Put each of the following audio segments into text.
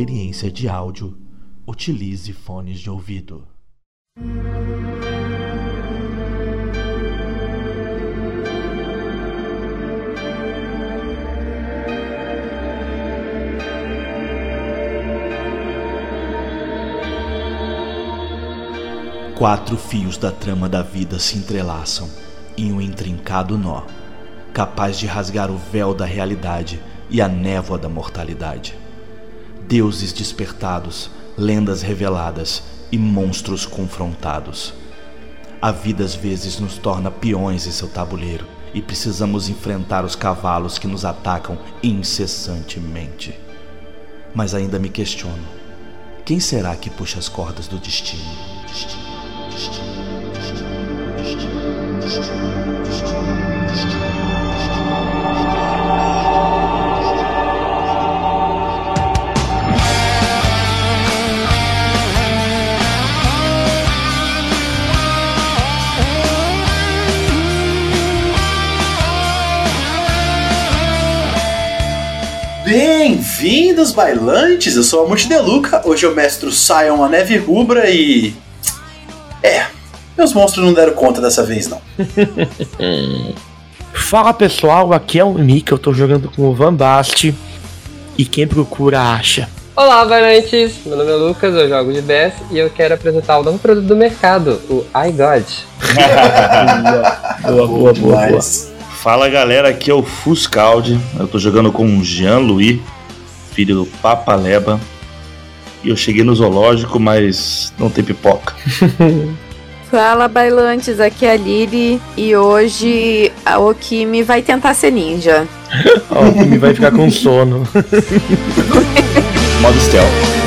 experiência de áudio, utilize fones de ouvido. Quatro fios da trama da vida se entrelaçam em um intrincado nó, capaz de rasgar o véu da realidade e a névoa da mortalidade. Deuses despertados, lendas reveladas e monstros confrontados. A vida às vezes nos torna peões em seu tabuleiro e precisamos enfrentar os cavalos que nos atacam incessantemente. Mas ainda me questiono: quem será que puxa as cordas do destino? destino? Bem-vindos, bailantes! Eu sou a Multideluca, hoje eu mestro Sion a Neve Rubra e. É, meus monstros não deram conta dessa vez, não. Fala pessoal, aqui é o Nick, eu tô jogando com o Van Bast e quem procura acha. Olá, bailantes! Meu nome é Lucas, eu jogo de BS e eu quero apresentar o novo produto do mercado, o iGod. boa, boa, boa, boa. Fala galera, aqui é o Fuscaldi. Eu tô jogando com o Jean-Louis, filho do Papaleba. E eu cheguei no zoológico, mas não tem pipoca. Fala bailantes, aqui é a Lili e hoje a Okimi vai tentar ser ninja. a Okimi vai ficar com sono. Modo stealth.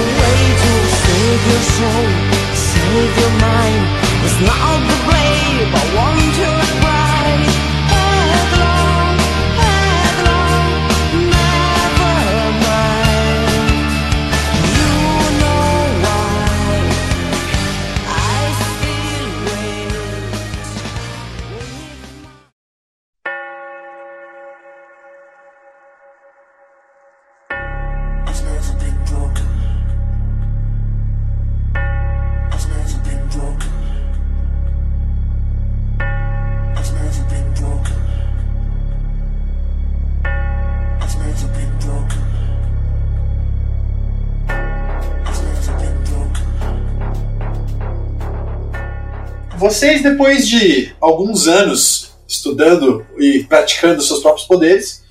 Vocês, depois de alguns anos estudando e praticando seus próprios poderes,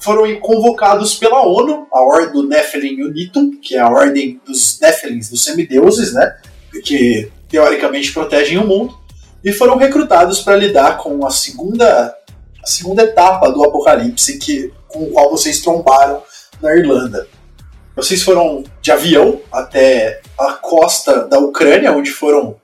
foram convocados pela ONU, a Ordem do Nephilim Unitum, que é a ordem dos Nephilims, dos semideuses, né? Que teoricamente protegem o mundo, e foram recrutados para lidar com a segunda, a segunda etapa do apocalipse que, com o qual vocês trombaram na Irlanda. Vocês foram de avião até a costa da Ucrânia, onde foram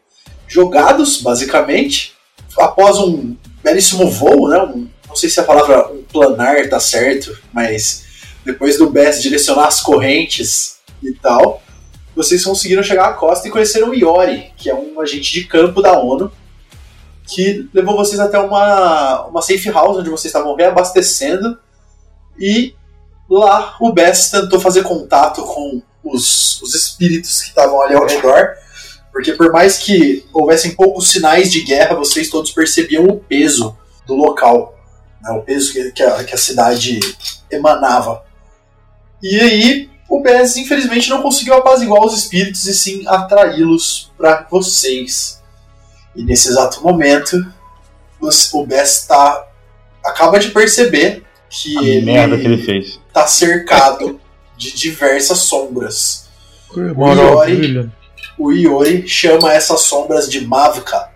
jogados, basicamente, após um belíssimo voo, né? Um, não sei se a palavra planar tá certo, mas depois do Bess direcionar as correntes e tal, vocês conseguiram chegar à costa e conheceram Iori, que é um agente de campo da ONU, que levou vocês até uma, uma safe house onde vocês estavam reabastecendo e lá o Bess tentou fazer contato com os, os espíritos que estavam ali ao redor porque por mais que houvessem poucos sinais de guerra, vocês todos percebiam o peso do local, né, o peso que, que, a, que a cidade emanava. E aí, o Bez infelizmente não conseguiu apaziguar os espíritos e sim atraí-los para vocês. E nesse exato momento, o Bez tá, acaba de perceber que a ele, merda que ele fez. tá cercado de diversas sombras. Moral, o Iori, o Iori chama essas sombras de Mavka,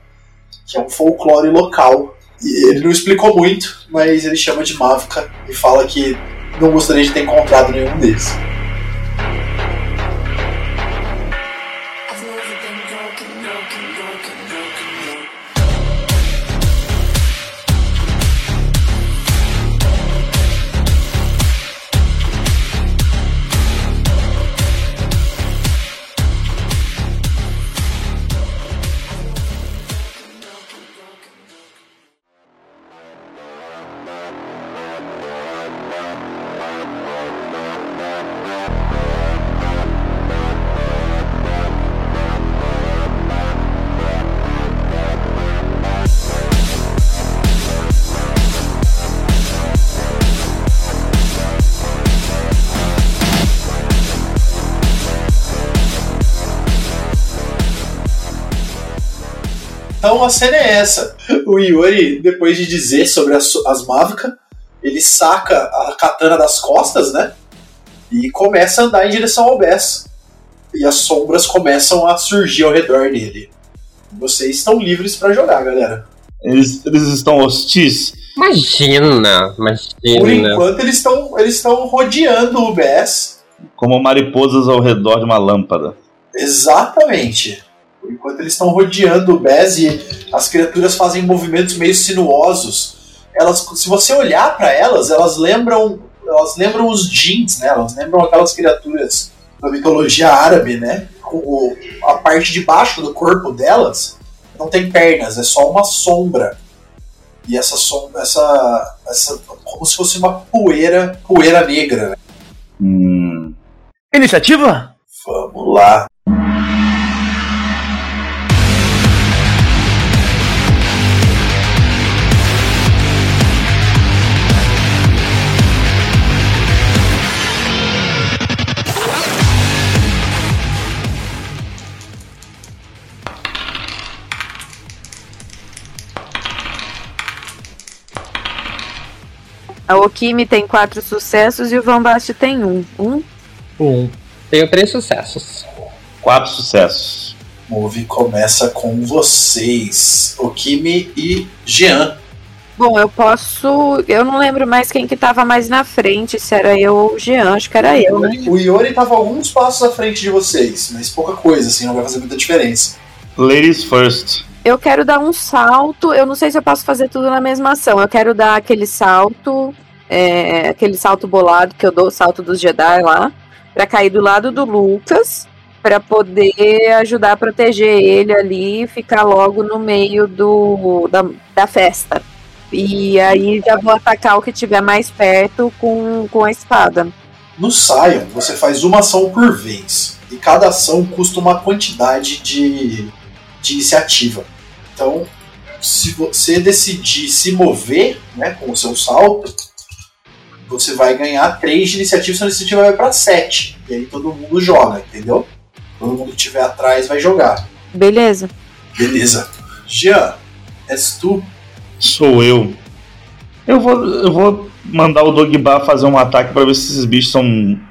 que é um folclore local. E ele não explicou muito, mas ele chama de Mavka e fala que não gostaria de ter encontrado nenhum deles. A cena é essa. O Yuri, depois de dizer sobre as, as Mavica, ele saca a katana das costas, né? E começa a andar em direção ao Bess. E as sombras começam a surgir ao redor dele. Vocês estão livres para jogar, galera. Eles, eles estão hostis? Imagina, Por imagina. enquanto eles estão eles estão rodeando o Bess. Como mariposas ao redor de uma lâmpada. Exatamente. Por enquanto eles estão rodeando o Bez e as criaturas fazem movimentos meio sinuosos. Elas, se você olhar para elas, elas lembram, elas lembram os jeans, né? Elas lembram aquelas criaturas da mitologia árabe, né? O, a parte de baixo do corpo delas não tem pernas, é só uma sombra. E essa sombra, essa, essa como se fosse uma poeira, poeira negra. Né? Hum. Iniciativa? Vamos lá. A Okimi tem quatro sucessos e o Van Bast tem um. Um? Um. Tenho três sucessos. Quatro sucessos. Move começa com vocês, Okimi e Jean. Bom, eu posso. Eu não lembro mais quem que tava mais na frente, se era eu ou o Jean, acho que era eu, né? O Iori tava alguns passos à frente de vocês, mas pouca coisa, assim, não vai fazer muita diferença. Ladies first. Eu quero dar um salto. Eu não sei se eu posso fazer tudo na mesma ação. Eu quero dar aquele salto, é, aquele salto bolado que eu dou, o salto dos Jedi lá, pra cair do lado do Lucas, pra poder ajudar a proteger ele ali e ficar logo no meio do da, da festa. E aí já vou atacar o que tiver mais perto com, com a espada. No Sion, você faz uma ação por vez, e cada ação custa uma quantidade de, de iniciativa. Então, se você decidir se mover né, com o seu salto, você vai ganhar 3 de iniciativa, sua iniciativa vai para 7. E aí todo mundo joga, entendeu? Todo mundo que estiver atrás vai jogar. Beleza? Beleza. Jean, és tu. Sou eu. Eu vou, eu vou mandar o Dogba fazer um ataque pra ver se esses bichos são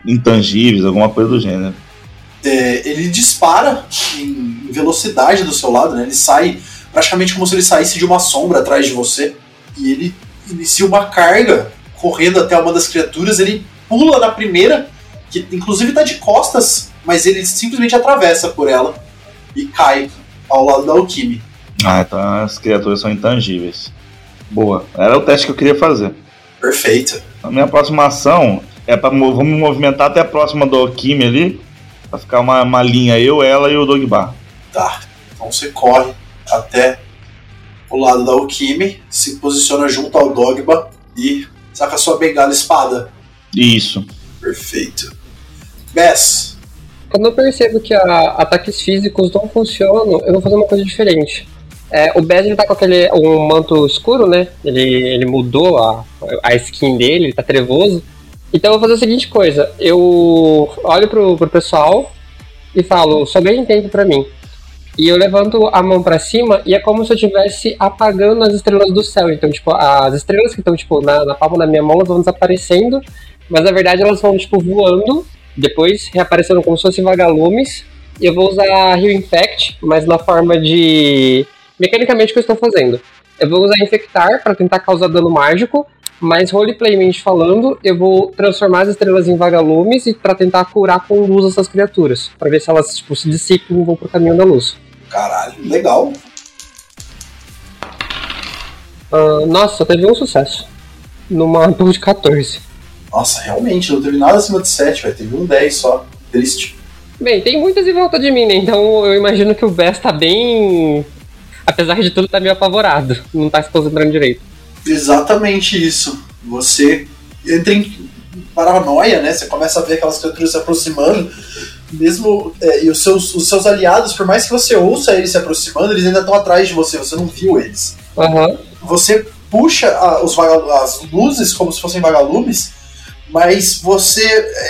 intangíveis, alguma coisa do gênero. É, ele dispara em velocidade do seu lado, né? Ele sai praticamente como se ele saísse de uma sombra atrás de você. E ele inicia uma carga correndo até uma das criaturas. Ele pula na primeira, que inclusive tá de costas, mas ele simplesmente atravessa por ela e cai ao lado da Alquime. Ah, então as criaturas são intangíveis. Boa. Era o teste que eu queria fazer. Perfeito. A minha próxima ação é mo- vamos movimentar até a próxima do Okimi ali. Pra ficar uma, uma linha, eu, ela e o Dogba. Tá. Então você corre até o lado da Alquime, se posiciona junto ao Dogba e saca sua bengala espada. Isso. Perfeito. Bess, Quando eu percebo que a- ataques físicos não funcionam, eu vou fazer uma coisa diferente. É, o Bez ele tá com aquele um manto escuro, né? Ele, ele mudou a, a skin dele, ele tá trevoso. Então eu vou fazer a seguinte coisa: eu olho pro, pro pessoal e falo, só ganhem tempo pra mim. E eu levanto a mão pra cima e é como se eu estivesse apagando as estrelas do céu. Então, tipo, as estrelas que estão, tipo, na, na palma da minha mão, elas vão desaparecendo. Mas na verdade elas vão, tipo, voando depois reaparecendo como se fossem vagalumes. E eu vou usar Heal Infect, mas na forma de. Mecanicamente que eu estou fazendo. Eu vou usar Infectar para tentar causar dano mágico, mas roleplaymente falando, eu vou transformar as estrelas em vagalumes e para tentar curar com luz essas criaturas. para ver se elas tipo, se dissipam e vão pro caminho da luz. Caralho, legal. Ah, nossa, só teve um sucesso. Numa pool de 14. Nossa, realmente, não teve nada acima de 7, vai teve um 10 só. Triste. Bem, tem muitas em volta de mim, né? Então eu imagino que o Bess tá bem. Apesar de tudo, tá meio apavorado. Não tá se concentrando direito. Exatamente isso. Você entra em paranoia, né? Você começa a ver aquelas criaturas se aproximando. Mesmo. é, e os seus, os seus aliados, por mais que você ouça eles se aproximando, eles ainda estão atrás de você, você não viu eles. Aham. Você puxa a- os as luzes como se fossem vagalumes, mas você.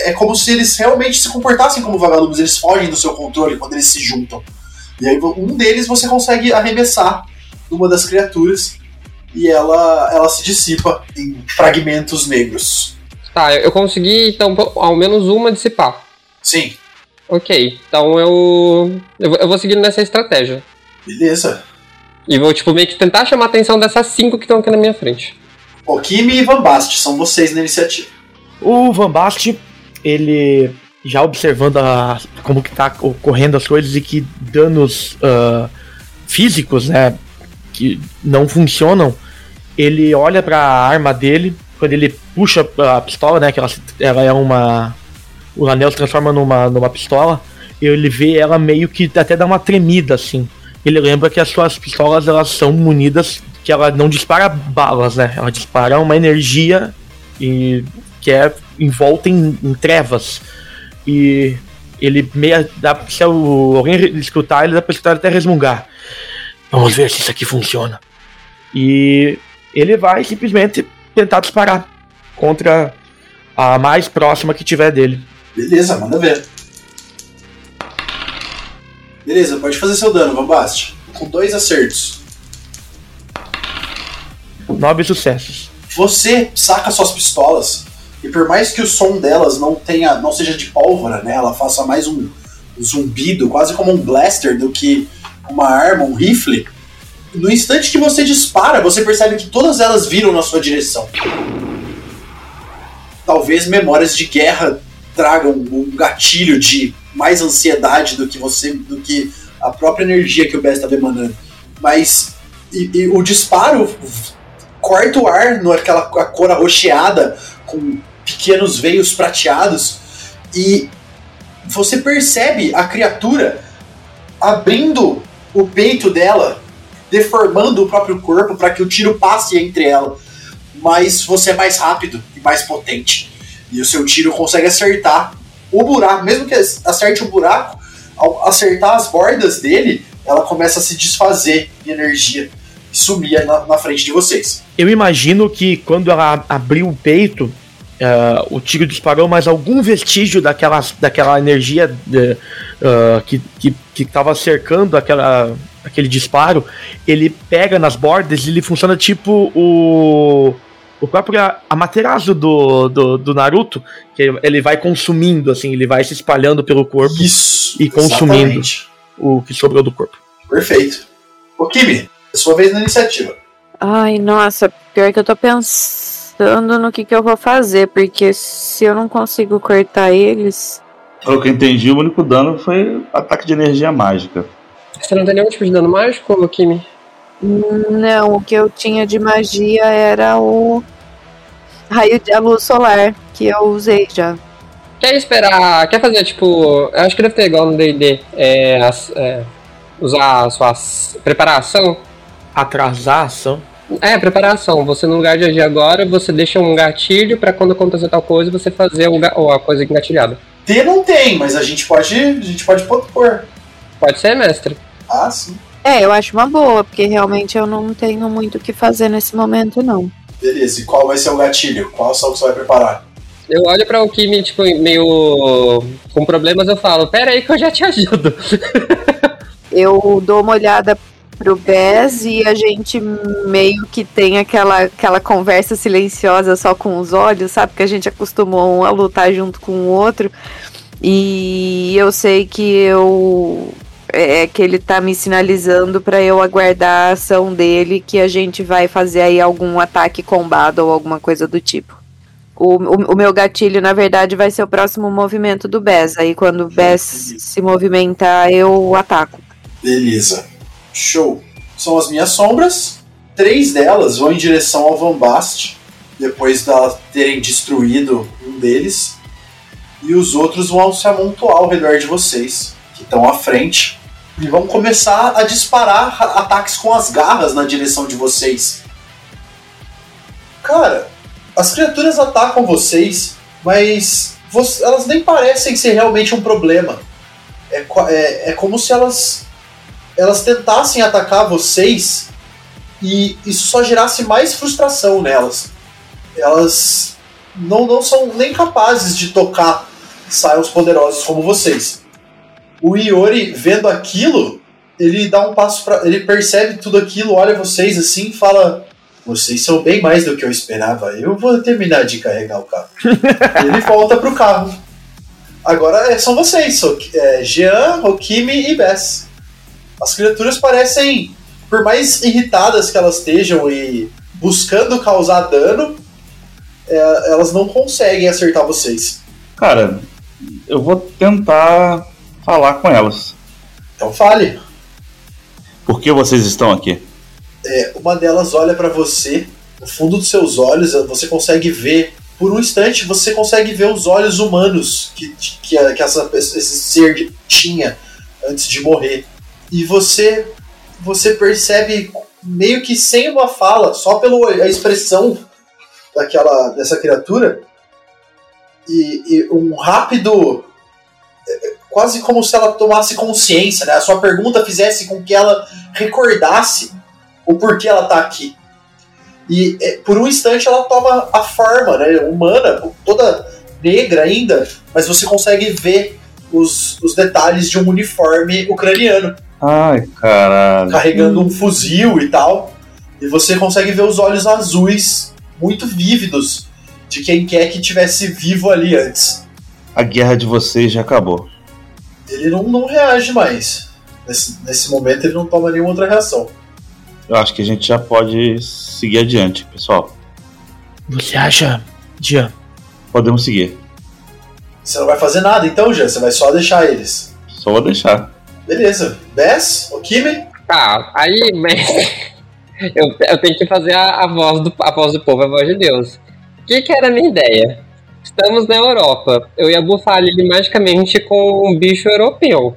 É como se eles realmente se comportassem como vagalumes, eles fogem do seu controle quando eles se juntam. E aí um deles você consegue arremessar numa das criaturas e ela, ela se dissipa em fragmentos negros. Tá, eu consegui então ao menos uma dissipar. Sim. Ok, então eu. Eu vou, eu vou seguindo nessa estratégia. Beleza. E vou, tipo, meio que tentar chamar a atenção dessas cinco que estão aqui na minha frente. Okimi e Van Bast, são vocês na iniciativa. O Van Bast, ele já observando a, como que tá ocorrendo as coisas e que danos uh, físicos, né, que não funcionam, ele olha para a arma dele, quando ele puxa a pistola, né, que ela, ela é uma o anel se transforma numa, numa pistola, ele vê ela meio que até dá uma tremida assim. Ele lembra que as suas pistolas elas são munidas que ela não dispara balas, né? Ela dispara uma energia e que é envolta em, em trevas. E ele meio dá se alguém escutar, ele dá pra escutar até resmungar. Vamos ver se isso aqui funciona. E ele vai simplesmente tentar disparar contra a mais próxima que tiver dele. Beleza, manda ver. Beleza, pode fazer seu dano, Vambaste. Com dois acertos. Nove sucessos. Você saca suas pistolas e por mais que o som delas não tenha, não seja de pólvora, né, ela faça mais um zumbido, quase como um blaster do que uma arma, um rifle. No instante que você dispara, você percebe que todas elas viram na sua direção. Talvez memórias de guerra tragam um gatilho de mais ansiedade do que você, do que a própria energia que o Bess estava emanando. Mas e, e o disparo corta o ar naquela cor arroxeada com pequenos veios prateados e você percebe a criatura abrindo o peito dela, deformando o próprio corpo para que o tiro passe entre ela. Mas você é mais rápido e mais potente. E o seu tiro consegue acertar o buraco, mesmo que acerte o buraco, ao acertar as bordas dele, ela começa a se desfazer de energia e sumir na, na frente de vocês. Eu imagino que quando ela abriu o peito, Uh, o tiro disparou, mas algum vestígio daquela, daquela energia de, uh, que estava cercando aquela, aquele disparo, ele pega nas bordas e ele funciona tipo o, o próprio Amaterasu do, do, do, Naruto, que ele vai consumindo, assim, ele vai se espalhando pelo corpo Isso, e consumindo exatamente. o que sobrou do corpo. Perfeito. O Kimi, é sua vez na iniciativa. Ai, nossa, pior que eu tô pensando no que, que eu vou fazer, porque se eu não consigo cortar eles. Pelo que eu entendi, o único dano foi ataque de energia mágica. Você não tem nenhum tipo de dano mágico, Kimi? Não, o que eu tinha de magia era o raio de luz solar, que eu usei já. Quer esperar, quer fazer tipo, eu acho que deve ter igual no D&D, é, é, usar a sua preparação? Atrasar a ação? É, preparação. Você no lugar de agir agora, você deixa um gatilho para quando acontecer tal coisa, você fazer o, a coisa engatilhada. T não tem, mas a gente pode, a gente pode pôr. Pode ser, mestre. Ah, sim. É, eu acho uma boa, porque realmente eu não tenho muito o que fazer nesse momento, não. Beleza, e qual vai ser o gatilho? Qual ação que você vai preparar? Eu olho para o Kimi, tipo, meio com problemas, eu falo, pera aí que eu já te ajudo. eu dou uma olhada pro Bez e a gente meio que tem aquela, aquela conversa silenciosa só com os olhos, sabe? Que a gente acostumou um a lutar junto com o outro. E eu sei que eu é, é que ele tá me sinalizando para eu aguardar a ação dele, que a gente vai fazer aí algum ataque combado ou alguma coisa do tipo. O, o, o meu gatilho, na verdade, vai ser o próximo movimento do Bess. Aí quando o Bess se movimentar, eu ataco. Beleza. Show. São as minhas sombras. Três delas vão em direção ao Van Bast, depois de terem destruído um deles. E os outros vão se amontoar ao redor de vocês, que estão à frente e vão começar a disparar ataques com as garras na direção de vocês. Cara, as criaturas atacam vocês, mas elas nem parecem ser realmente um problema. É, é, é como se elas, elas tentassem atacar vocês e isso só gerasse mais frustração nelas. Elas não, não são nem capazes de tocar saios poderosos como vocês. O Iori, vendo aquilo, ele dá um passo para, ele percebe tudo aquilo, olha vocês assim, e fala: "Vocês são bem mais do que eu esperava. Eu vou terminar de carregar o carro." ele volta pro carro. Agora é, são vocês, so, é, Jean, Okimi e Bess. As criaturas parecem, por mais irritadas que elas estejam e buscando causar dano, é, elas não conseguem acertar vocês. Cara, eu vou tentar falar com elas. Então fale. Por que vocês estão aqui? É, uma delas olha para você, no fundo dos seus olhos, você consegue ver, por um instante, você consegue ver os olhos humanos que, que, que essa, esse ser tinha antes de morrer. E você, você percebe, meio que sem uma fala, só pela expressão daquela dessa criatura, e, e um rápido quase como se ela tomasse consciência, né? A sua pergunta fizesse com que ela recordasse o porquê ela tá aqui. E é, por um instante ela toma a forma né, humana, toda negra ainda, mas você consegue ver os, os detalhes de um uniforme ucraniano. Ai, caralho. Carregando um fuzil e tal. E você consegue ver os olhos azuis, muito vívidos, de quem quer que tivesse vivo ali antes. A guerra de vocês já acabou ele não, não reage mais. Nesse, nesse momento ele não toma nenhuma outra reação. Eu acho que a gente já pode seguir adiante, pessoal. Você acha, Jean? Podemos seguir. Você não vai fazer nada então, Jean? Você vai só deixar eles? Só vou deixar. Beleza. Bess? Okimi? Tá, aí, mas. eu, eu tenho que fazer a, a, voz do, a voz do povo, a voz de Deus. O que, que era a minha ideia? Estamos na Europa. Eu ia bufar ele magicamente com um bicho europeu.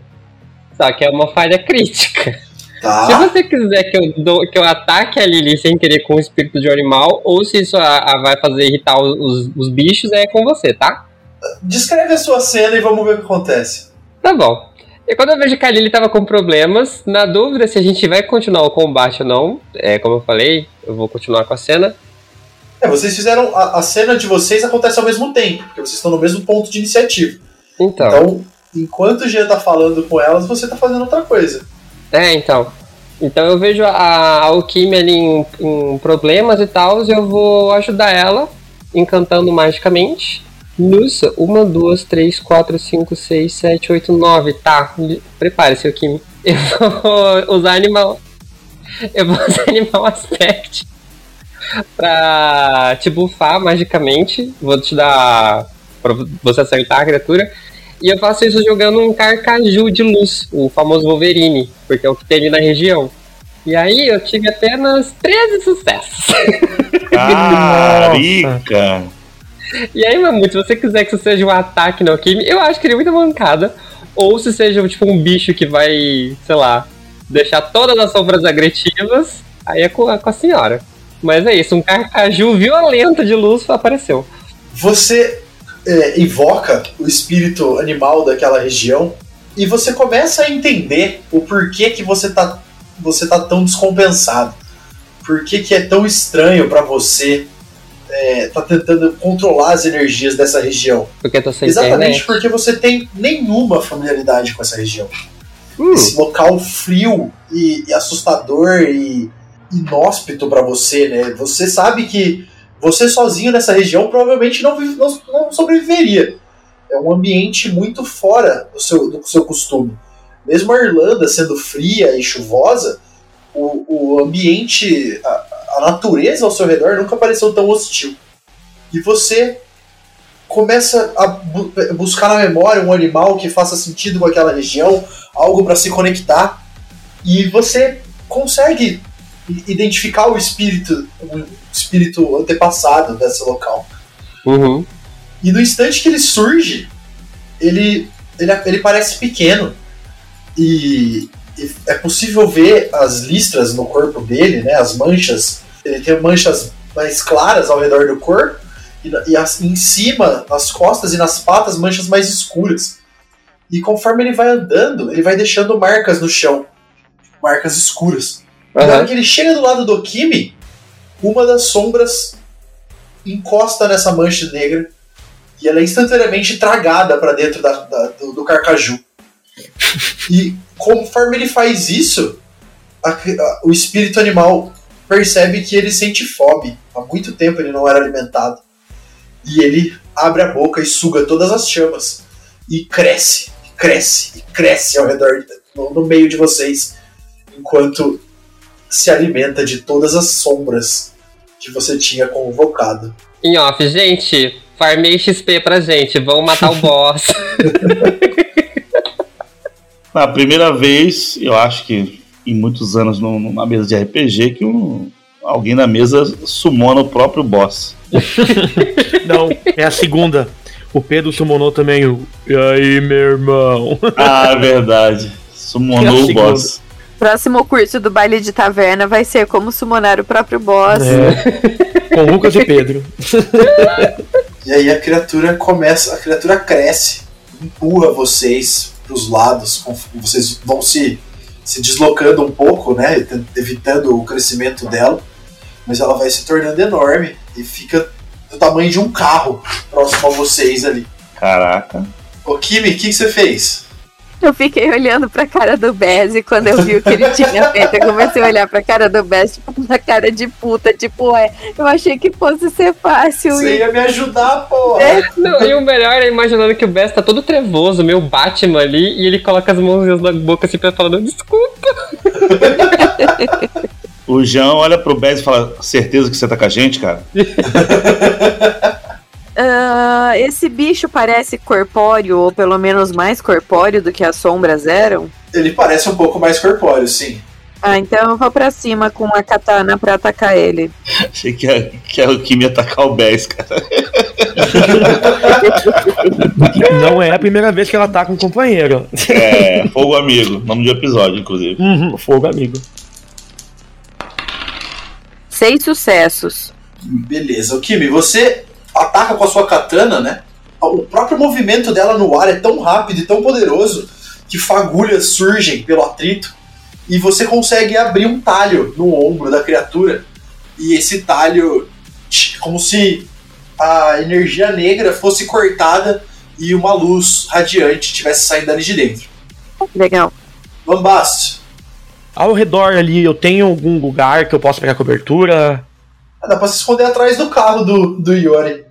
Só que é uma falha crítica. Tá. Se você quiser que eu, do, que eu ataque a Lily sem querer com o espírito de um animal, ou se isso a, a vai fazer irritar os, os bichos, é com você, tá? Descreve a sua cena e vamos ver o que acontece. Tá bom. E quando eu vejo que a Lily tava com problemas, na dúvida se a gente vai continuar o combate ou não, é como eu falei, eu vou continuar com a cena. É, vocês fizeram. A, a, cena de vocês acontece ao mesmo tempo, porque vocês estão no mesmo ponto de iniciativa. Então. Então, enquanto o Jean tá falando com elas, você tá fazendo outra coisa. É, então. Então eu vejo a, a Alquimia ali em, em problemas e tal, e eu vou ajudar ela, encantando magicamente. Nossa, uma, duas, três, quatro, cinco, seis, sete, oito, nove. Tá, prepare-se, Alquimia. Eu vou usar animal. Eu vou usar animal aspect pra te bufar magicamente. Vou te dar. pra você acertar a criatura. E eu faço isso jogando um carcaju de luz, o famoso Wolverine, porque é o que tem ali na região. E aí eu tive apenas 13 sucessos. Carica! e aí, Mamute, se você quiser que isso seja um ataque no Alquimia, eu acho que ele é muita mancada. Ou se seja tipo um bicho que vai, sei lá, deixar todas as sombras agressivas, aí é com a, com a senhora. Mas é isso, um carcaju violento de luz apareceu. Você é, invoca o espírito animal daquela região e você começa a entender o porquê que você tá, você tá tão descompensado. Por que, que é tão estranho para você é, tá tentando controlar as energias dessa região. Porque tô sem Exatamente internet. porque você tem nenhuma familiaridade com essa região. Hum. Esse local frio e, e assustador e inóspito para você, né? Você sabe que você sozinho nessa região provavelmente não, não, não, sobreviveria. É um ambiente muito fora do seu, do seu costume. Mesmo a Irlanda sendo fria e chuvosa, o, o ambiente, a, a natureza ao seu redor nunca pareceu tão hostil. E você começa a bu buscar na memória um animal que faça sentido com aquela região, algo para se conectar, e você consegue identificar o espírito, o espírito antepassado desse local. Uhum. E no instante que ele surge, ele, ele, ele parece pequeno. E, e é possível ver as listras no corpo dele, né, as manchas. Ele tem manchas mais claras ao redor do corpo. E, e as, em cima, nas costas e nas patas, manchas mais escuras. E conforme ele vai andando, ele vai deixando marcas no chão marcas escuras. Uhum. Na hora que ele chega do lado do Kimi, uma das sombras encosta nessa mancha negra e ela é instantaneamente tragada para dentro da, da, do, do, carcaju. E conforme ele faz isso, a- a- o espírito animal percebe que ele sente fome. Há muito tempo ele não era alimentado. E ele abre a boca e suga todas as chamas. E cresce, e cresce, e cresce ao redor, no, no meio de vocês. Enquanto se alimenta de todas as sombras que você tinha convocado. Em off, gente, farmei XP pra gente, vamos matar o boss. Na primeira vez, eu acho que em muitos anos no- numa mesa de RPG, que um, alguém na mesa sumona o próprio boss. Não, é a segunda. O Pedro summonou também o. E aí, meu irmão? Ah, verdade. Summonou É a o segunda. boss. Próximo curso do baile de taverna vai ser como summonar o próprio boss. É. Com Lucas e Pedro. E aí a criatura começa, a criatura cresce, empurra vocês para os lados, vocês vão se, se deslocando um pouco, né, evitando o crescimento dela, mas ela vai se tornando enorme e fica do tamanho de um carro próximo a vocês ali. Caraca. Ô Kimi, o que, que você fez? Eu fiquei olhando pra cara do Bez e quando eu vi o que ele tinha feito, eu comecei a olhar pra cara do Bez, tipo, com uma cara de puta, tipo, ué, eu achei que fosse ser fácil. Você E... ia me ajudar, porra! Não, e o melhor é imaginando que o Bess tá todo trevoso, meio Batman ali, e ele coloca as mãozinhas na boca assim pra falando, desculpa. O Jean olha pro Bez e fala: Certeza que você tá com a gente, cara? Ah, esse bicho parece corpóreo, ou pelo menos mais corpóreo do que as sombras eram. Ele parece um pouco mais corpóreo, sim. Ah, então eu vou pra cima com a katana pra atacar ele. Achei que a, que a Kimi ia atacar o Bez, cara. Não é a primeira vez que ela tá com um companheiro. É, Fogo Amigo, nome do episódio, inclusive. Uhum, fogo, amigo. Seis sucessos. Beleza, o Kimi, você ataca com a sua katana, né? O próprio movimento dela no ar é tão rápido e tão poderoso que fagulhas surgem pelo atrito e você consegue abrir um talho no ombro da criatura e esse talho, como se a energia negra fosse cortada e uma luz radiante tivesse saindo dali de dentro. Legal. Bambast, Ao redor ali, eu tenho algum lugar que eu possa pegar cobertura? dá pra se esconder atrás do carro do, do Yori.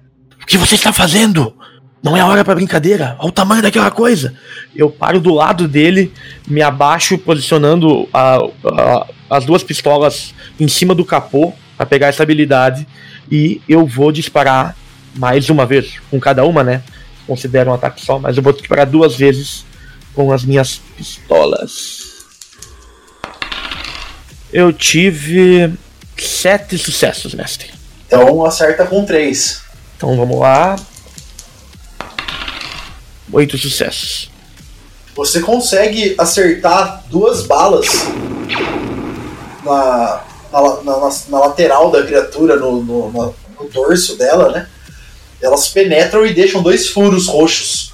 O que você está fazendo? Não é hora pra brincadeira. Olha o tamanho daquela coisa. Eu paro do lado dele, me abaixo, posicionando a- a- as duas pistolas em cima do capô para pegar essa habilidade e eu vou disparar mais uma vez com cada uma, né? Considero um ataque só, mas eu vou disparar duas vezes com as minhas pistolas. Eu tive sete sucessos, mestre. Então acerta com três. Então vamos lá. Oito sucessos. Você consegue acertar duas balas na, na, na- na- na lateral da criatura, no, no, no dorso dela, né? Elas penetram e deixam dois furos roxos.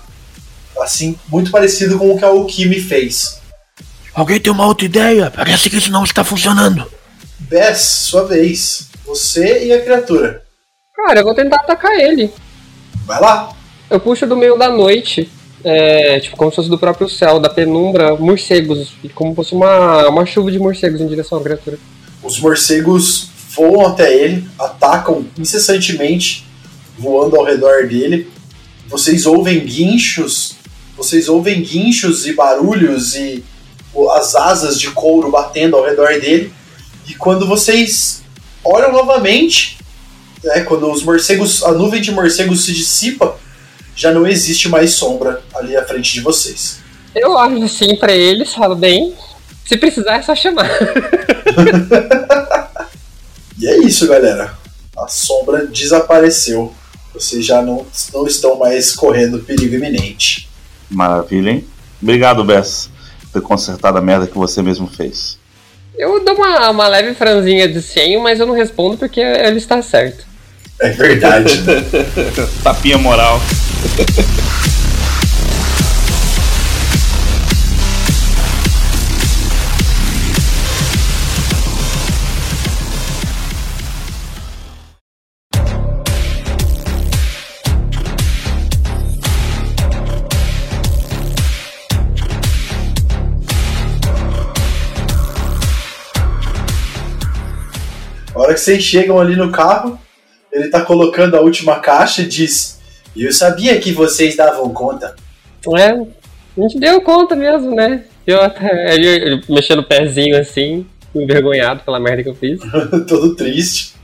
Assim, muito parecido com o que a Okimi fez. Alguém tem uma outra ideia? Parece que isso não está funcionando. Bess, sua vez. Você e a criatura. Cara, eu vou tentar atacar ele. Vai lá. Eu puxo do meio da noite, é, tipo, como se fosse do próprio céu, da penumbra, morcegos, e como se fosse uma, uma chuva de morcegos em direção à criatura. Os morcegos voam até ele, atacam incessantemente, voando ao redor dele. Vocês ouvem guinchos, vocês ouvem guinchos e barulhos e as asas de couro batendo ao redor dele. E quando vocês olham novamente, né, quando os morcegos, a nuvem de morcegos se dissipa, já não existe mais sombra ali à frente de vocês. Eu olho assim pra eles, falo, bem, se precisar é só chamar. E é isso, galera. A sombra desapareceu. Vocês já não, não estão mais correndo perigo iminente. Maravilha, hein? Obrigado, Bess, por ter consertado a merda que você mesmo fez. Eu dou uma, uma leve franzinha de senho, mas eu não respondo porque ele está certo. É verdade. Tapinha moral. A hora que vocês chegam ali no carro, ele tá colocando a última caixa e diz: Eu sabia que vocês davam conta. É, a gente deu conta mesmo, né? Eu até, ele, ele mexendo o pezinho assim, envergonhado pela merda que eu fiz. Todo triste.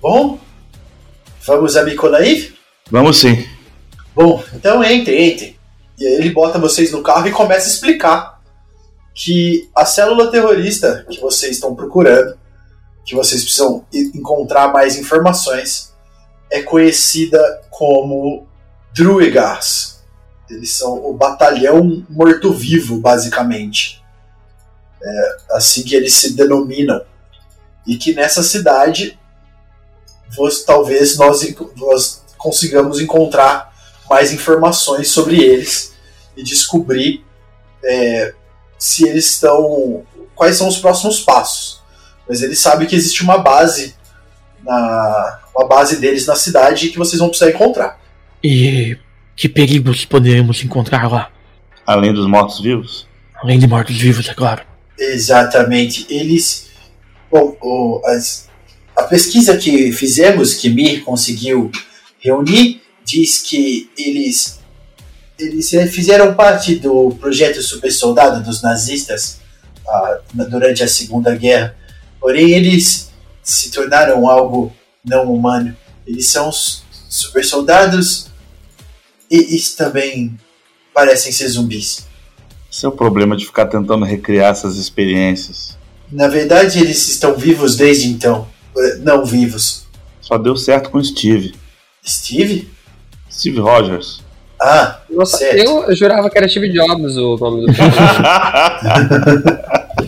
Bom, vamos a Mykolaiv? Vamos sim. Bom, então entre, entre. E aí ele bota vocês no carro e começa a explicar que a célula terrorista que vocês estão procurando, que vocês precisam encontrar mais informações, é conhecida como Druigas. Eles são o batalhão morto-vivo, basicamente. É assim que eles se denominam. E que nessa cidade, talvez nós, nós consigamos encontrar mais informações sobre eles e descobrir é, se eles estão. quais são os próximos passos. Mas eles sabem que existe uma base na. Uma base deles na cidade que vocês vão precisar encontrar. E que perigos poderemos encontrar lá? Além dos mortos-vivos? Além de mortos-vivos, é claro. Exatamente. Eles. Bom, o- as- a pesquisa que fizemos, que Mir conseguiu reunir, diz que eles. Eles eh, fizeram parte do projeto Super Soldado dos nazistas ah, durante a Segunda Guerra. Porém, eles se tornaram algo não humano. Eles são super soldados e, e também parecem ser zumbis. Esse é o problema de ficar tentando recriar essas experiências. Na verdade, eles estão vivos desde então. Eh, Não vivos. Só deu certo com o Steve. Steve? Steve Rogers. Ah, Nossa, certo. eu jurava que era Steve Jobs o nome do filme.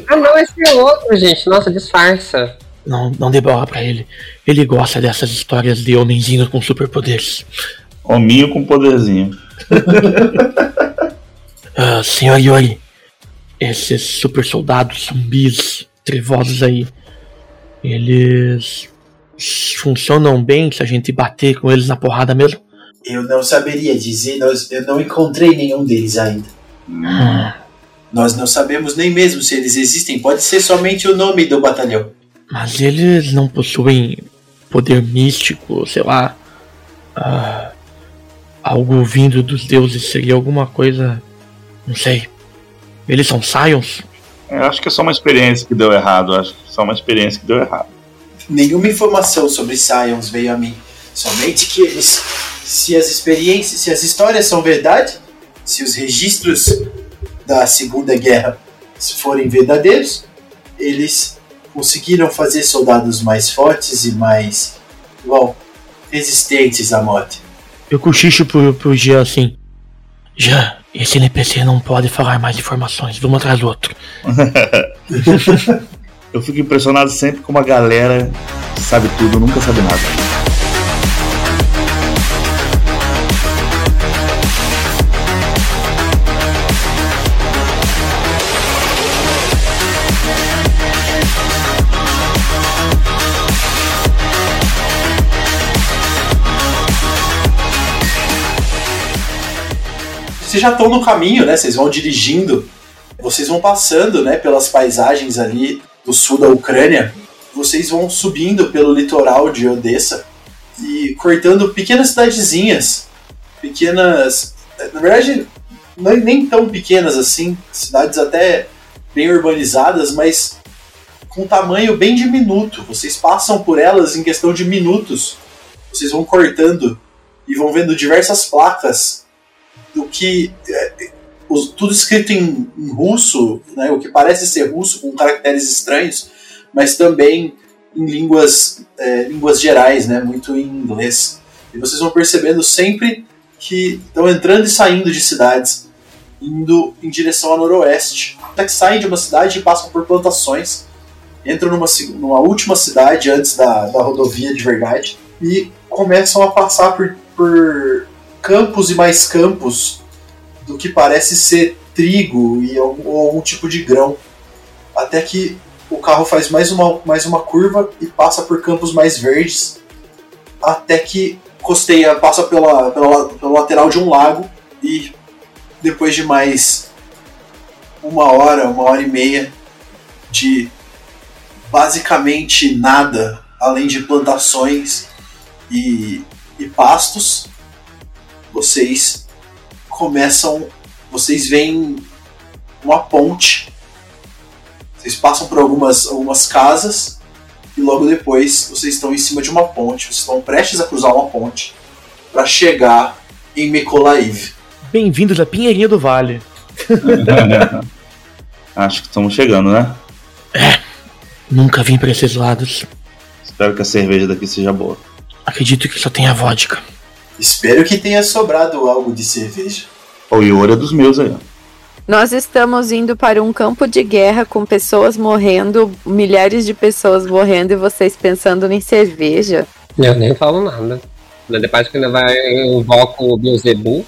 ah não, esse é outro, gente. Nossa, disfarça. Não, não dê bola pra ele. Ele gosta dessas histórias de homenzinhos com superpoderes. Hominho com poderzinho. Ah, senhor Yori, esses super soldados zumbis trevosos aí, eles funcionam bem se a gente bater com eles na porrada mesmo? Eu não saberia dizer, nós, eu não encontrei nenhum deles ainda. Hum, Nós não sabemos nem mesmo se eles existem, pode ser somente o nome do batalhão. Mas eles não possuem poder místico, sei lá. ah, algo vindo dos deuses seria alguma coisa. Não sei. Eles são Scions? Eu acho que é só uma experiência que deu errado. Eu acho que é só uma experiência que deu errado. Nenhuma informação sobre Scions veio a mim. Somente que eles, se as experiências, se as histórias são verdade, se os registros da Segunda Guerra forem verdadeiros, eles conseguiram fazer soldados mais fortes e mais, bom, resistentes à morte. Eu cochicho pro, pro Jean assim. Jean, esse NPC não pode falar mais informações, vamos atrás do outro. Eu fico impressionado sempre com uma galera que sabe tudo, nunca sabe nada. Vocês já estão no caminho, né? Vocês vão dirigindo, vocês vão passando, né, pelas paisagens ali do sul da Ucrânia. Vocês vão subindo pelo litoral de Odessa e cortando pequenas cidadezinhas, pequenas, na verdade, nem tão pequenas assim, cidades até bem urbanizadas, mas com tamanho bem diminuto. Vocês passam por elas em questão de minutos. Vocês vão cortando e vão vendo diversas placas do que é, os- tudo escrito em, em russo, né, o que parece ser russo com caracteres estranhos, mas também em línguas é, línguas gerais, né, muito em inglês. E vocês vão percebendo sempre que estão entrando e saindo de cidades, indo em direção a noroeste. Até que saem de uma cidade e passam por plantações, entram numa, numa última cidade antes da, da rodovia de verdade e começam a passar por, por campos e mais campos do que parece ser trigo e algum, ou algum tipo de grão. Até que o carro faz mais uma, mais uma curva e passa por campos mais verdes. Até que costeia, passa pela, pela, pela lateral de um lago e depois de mais uma hora, uma hora e meia de basicamente nada além de plantações e, e pastos, vocês começam. Vocês veem uma ponte. Vocês passam por algumas, algumas casas e logo depois vocês estão em cima de uma ponte. Vocês estão prestes a cruzar uma ponte para chegar em Mykolaiv. Bem-vindos à Pinheirinha do Vale. Acho que estamos chegando, né? Nunca vim pra esses lados. Espero que a cerveja daqui seja boa. Acredito que só tenha vodka. Espero que tenha sobrado algo de cerveja. O Iori é dos meus aí. ó. Nós estamos indo para um campo de guerra com pessoas morrendo, milhares de pessoas morrendo e vocês pensando em cerveja. Eu nem falo nada. Depois que ainda vai invoco o Beelzebub.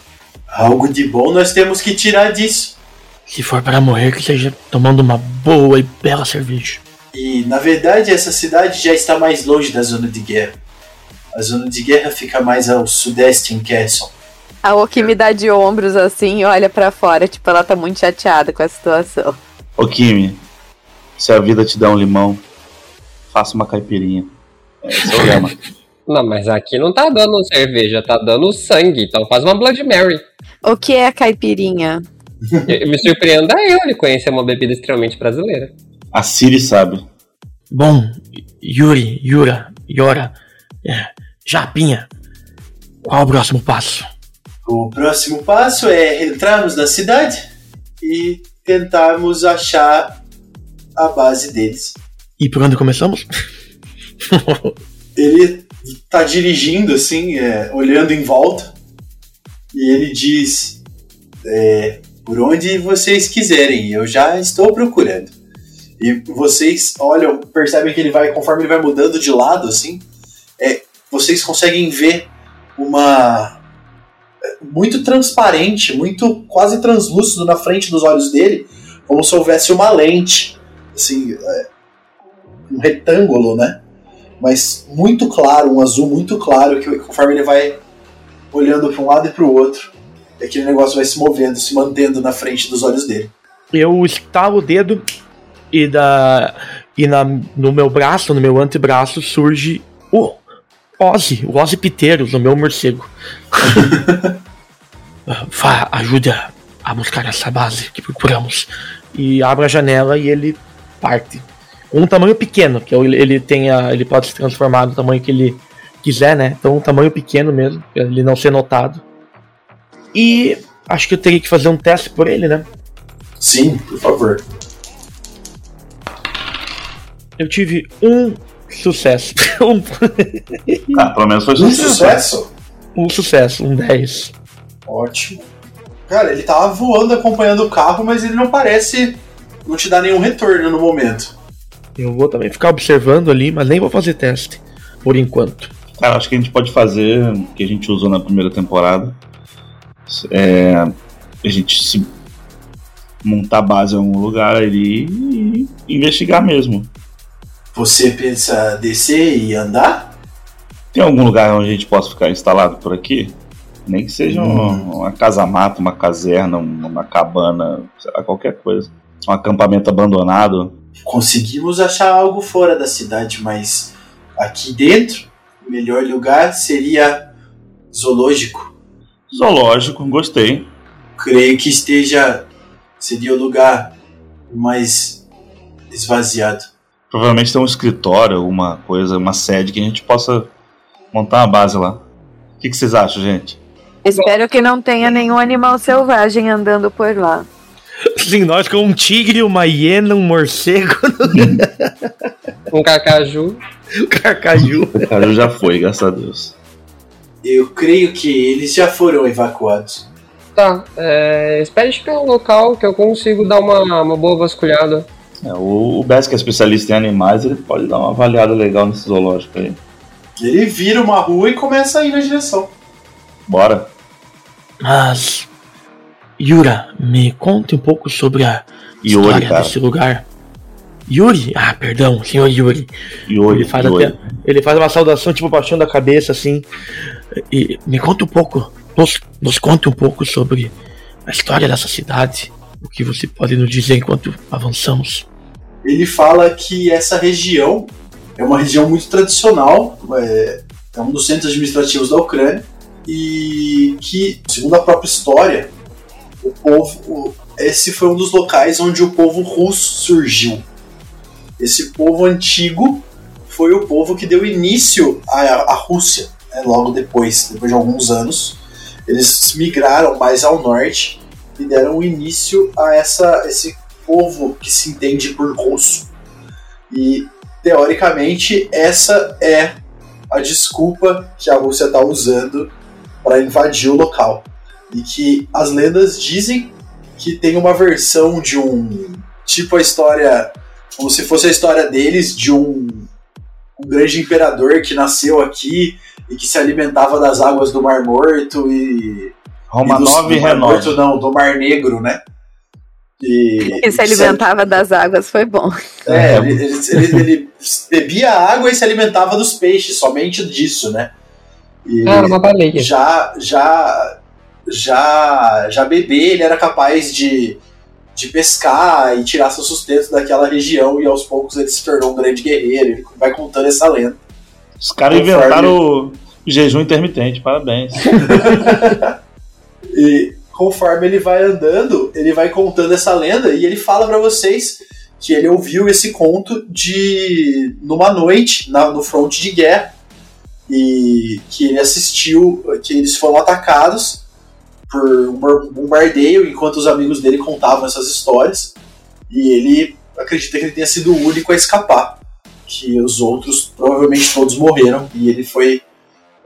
Algo de bom nós temos que tirar disso. Se for para morrer, que seja tomando uma boa e bela cerveja. E na verdade essa cidade já está mais longe da zona de guerra. A zona de guerra fica mais ao sudeste em Castle. A Oki me dá de ombros assim e olha pra fora, tipo, ela tá muito chateada com a situação. Ô Kimi, se a vida te dá um limão, faça uma caipirinha. Esse é o lema. Não, mas aqui não tá dando cerveja, tá dando sangue. Então faz uma Blood Mary. O que é a caipirinha? Me surpreenda eu ele conhecer uma bebida extremamente brasileira. A Siri sabe. Bom, Yuri, Yura, Yora, é, Japinha. Qual o próximo passo? O próximo passo é entrarmos na cidade e tentarmos achar a base deles. E por onde começamos? Ele tá dirigindo assim, é, olhando em volta, e ele diz: é, por onde vocês quiserem, eu já estou procurando. E vocês olham, percebem que ele vai, conforme ele vai mudando de lado, assim, vocês conseguem ver uma é, muito transparente, muito quase translúcido na frente dos olhos dele, como se houvesse uma lente, assim, é, um retângulo, né? Mas muito claro, um azul muito claro, que conforme ele vai olhando para um lado e para o outro, aquele negócio vai se movendo, se mantendo na frente dos olhos dele. Eu estalo o dedo e, da, e na, no meu braço, no meu antebraço, surge o Ozzy, o Ozzy Piteiros, o meu morcego. Vá, ajude a, a buscar essa base que procuramos. E abre a janela e ele parte. Com um tamanho pequeno, que ele, ele, tem a, ele pode se transformar no tamanho que ele quiser, né? Então um tamanho pequeno mesmo, pra ele não ser notado. E acho que eu teria que fazer um teste por ele, né? Sim, por favor. Eu tive um sucesso. um, Ah, pelo menos foi Um sucesso. sucesso? um sucesso, um 10. Ótimo. Cara, ele tava voando acompanhando o carro, mas ele não parece não te dar nenhum retorno no momento. Eu vou também ficar observando ali, mas nem vou fazer teste. Por enquanto. Cara, acho que a gente pode fazer o que a gente usou na primeira temporada. É, a gente se montar base em algum lugar ali e investigar mesmo. Você pensa descer e andar? Tem algum lugar onde a gente possa ficar instalado por aqui? Nem que seja um- uma casa-mata, uma caserna, um- uma cabana, sei lá, qualquer coisa. Um acampamento abandonado. Conseguimos achar algo fora da cidade, mas aqui dentro, o melhor lugar seria zoológico. Zoológico, gostei. Creio que esteja. seria o lugar mais esvaziado. Provavelmente tem um escritório, alguma coisa, uma sede que a gente possa montar uma base lá. O que, que vocês acham, gente? Espero que não tenha nenhum animal selvagem andando por lá. Sim, nós com um tigre, uma hiena, um morcego, Um carcaju. um carcaju. O cara já foi, graças a Deus. Eu creio que eles já foram evacuados. Tá, é, espere chegar um local que eu consigo dar uma, uma boa vasculhada. É, o, o Bess, que é especialista em animais, ele pode dar uma avaliada legal nesse zoológico aí. Ele vira uma rua e começa a ir na direção. Bora. Mas. Yura, me conte um pouco sobre a Yuri, história cara. desse lugar. Yuri? Ah, perdão, senhor Yuri. Yuri, Ele faz, Yuri. até, ele faz uma saudação, tipo, baixando a cabeça, assim. E me conta um pouco, nos, nos conte um pouco sobre a história dessa cidade. O que você pode nos dizer enquanto avançamos. Ele fala que essa região É uma região muito tradicional, é, é um dos centros administrativos da Ucrânia e que, segundo a própria história, o povo, esse foi um dos locais onde o povo russo surgiu. Esse povo antigo foi o povo que deu início à, à Rússia, né, logo depois, depois de alguns anos. Eles migraram mais ao norte e deram início a essa, esse povo que se entende por russo. E, teoricamente, essa é a desculpa que a Rússia está usando para invadir o local. E que as lendas dizem que tem uma versão de um. Tipo a história. Como se fosse a história deles, de um, um grande imperador que nasceu aqui e que se alimentava das águas do Mar Morto e. Romanov e e do Mar Morto, Renov. não, do Mar Negro, né? E, se alimentava das águas foi bom. É, ele, ele- ele- ele bebia água e se alimentava dos peixes, somente disso, né? E Ah, uma baleia. já, já, já, já bebê, ele era capaz de, de pescar e tirar seu sustento daquela região e aos poucos ele se tornou um grande guerreiro. Ele vai contando essa lenda. Os caras inventaram o jejum intermitente, parabéns. E conforme ele vai andando, ele vai contando essa lenda e ele fala pra vocês que ele ouviu esse conto de numa noite na, no fronte de guerra e que ele assistiu que eles foram atacados por um bom- bombardeio enquanto os amigos dele contavam essas histórias. E ele acredita que ele tenha sido o único a escapar que os outros provavelmente todos morreram e ele foi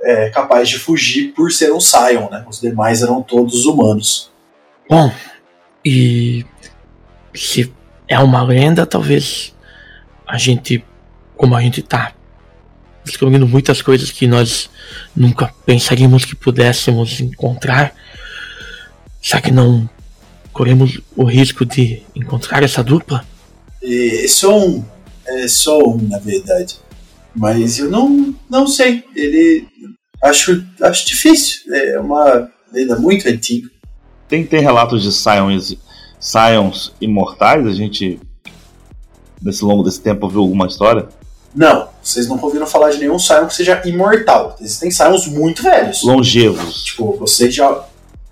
é, capaz de fugir por ser um Scion, né? Os demais eram todos humanos. Bom, e se é uma lenda, talvez a gente, como a gente tá descobrindo muitas coisas que nós nunca pensaríamos que pudéssemos encontrar, será que não corremos o risco de encontrar essa dupla? E só um, é só um, na verdade. Mas eu não, não sei. Ele acho, acho difícil. É uma lenda muito antiga. Tem, tem relatos de Scions, Scions imortais? A gente, nesse longo desse tempo, viu alguma história? Não, vocês nunca ouviram falar de nenhum Scion que seja imortal. Existem Scions muito velhos. Longevos. Tipo, vocês já.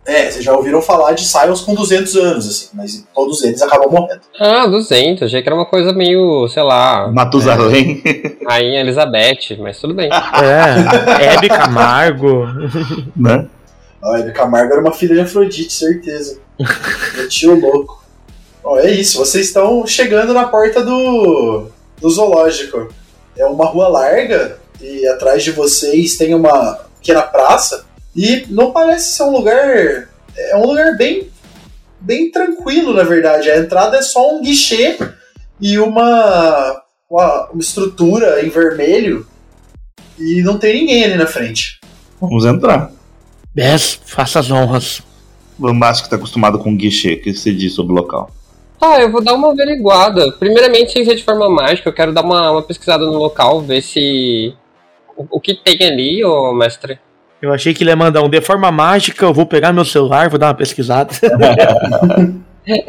É, vocês já ouviram falar de Scions com 200 anos, assim, mas todos eles acabam morrendo. Ah, 200. Achei que era uma coisa meio, sei lá, Matusalém. Rainha Elizabeth, mas tudo bem. É, Hebe Camargo. né? A Hebe Camargo era uma filha de Afrodite, certeza. Meu tio louco. Bom, é isso, vocês estão chegando na porta do, do zoológico. É uma rua larga e atrás de vocês tem uma pequena praça. E não parece ser um lugar. É um lugar bem, bem tranquilo, na verdade. A entrada é só um guichê e uma, uma, uma estrutura em vermelho. E não tem ninguém ali na frente. Vamos entrar. Bess, faça as honras. O Márcio que tá acostumado com guichê, o que você diz sobre o local? Ah, eu vou dar uma averiguada. Primeiramente, sem ser de forma mágica, eu quero dar uma, uma pesquisada no local, ver se. O, o que tem ali, ô mestre. Eu achei que ele ia mandar um de forma mágica, eu vou pegar meu celular, vou dar uma pesquisada.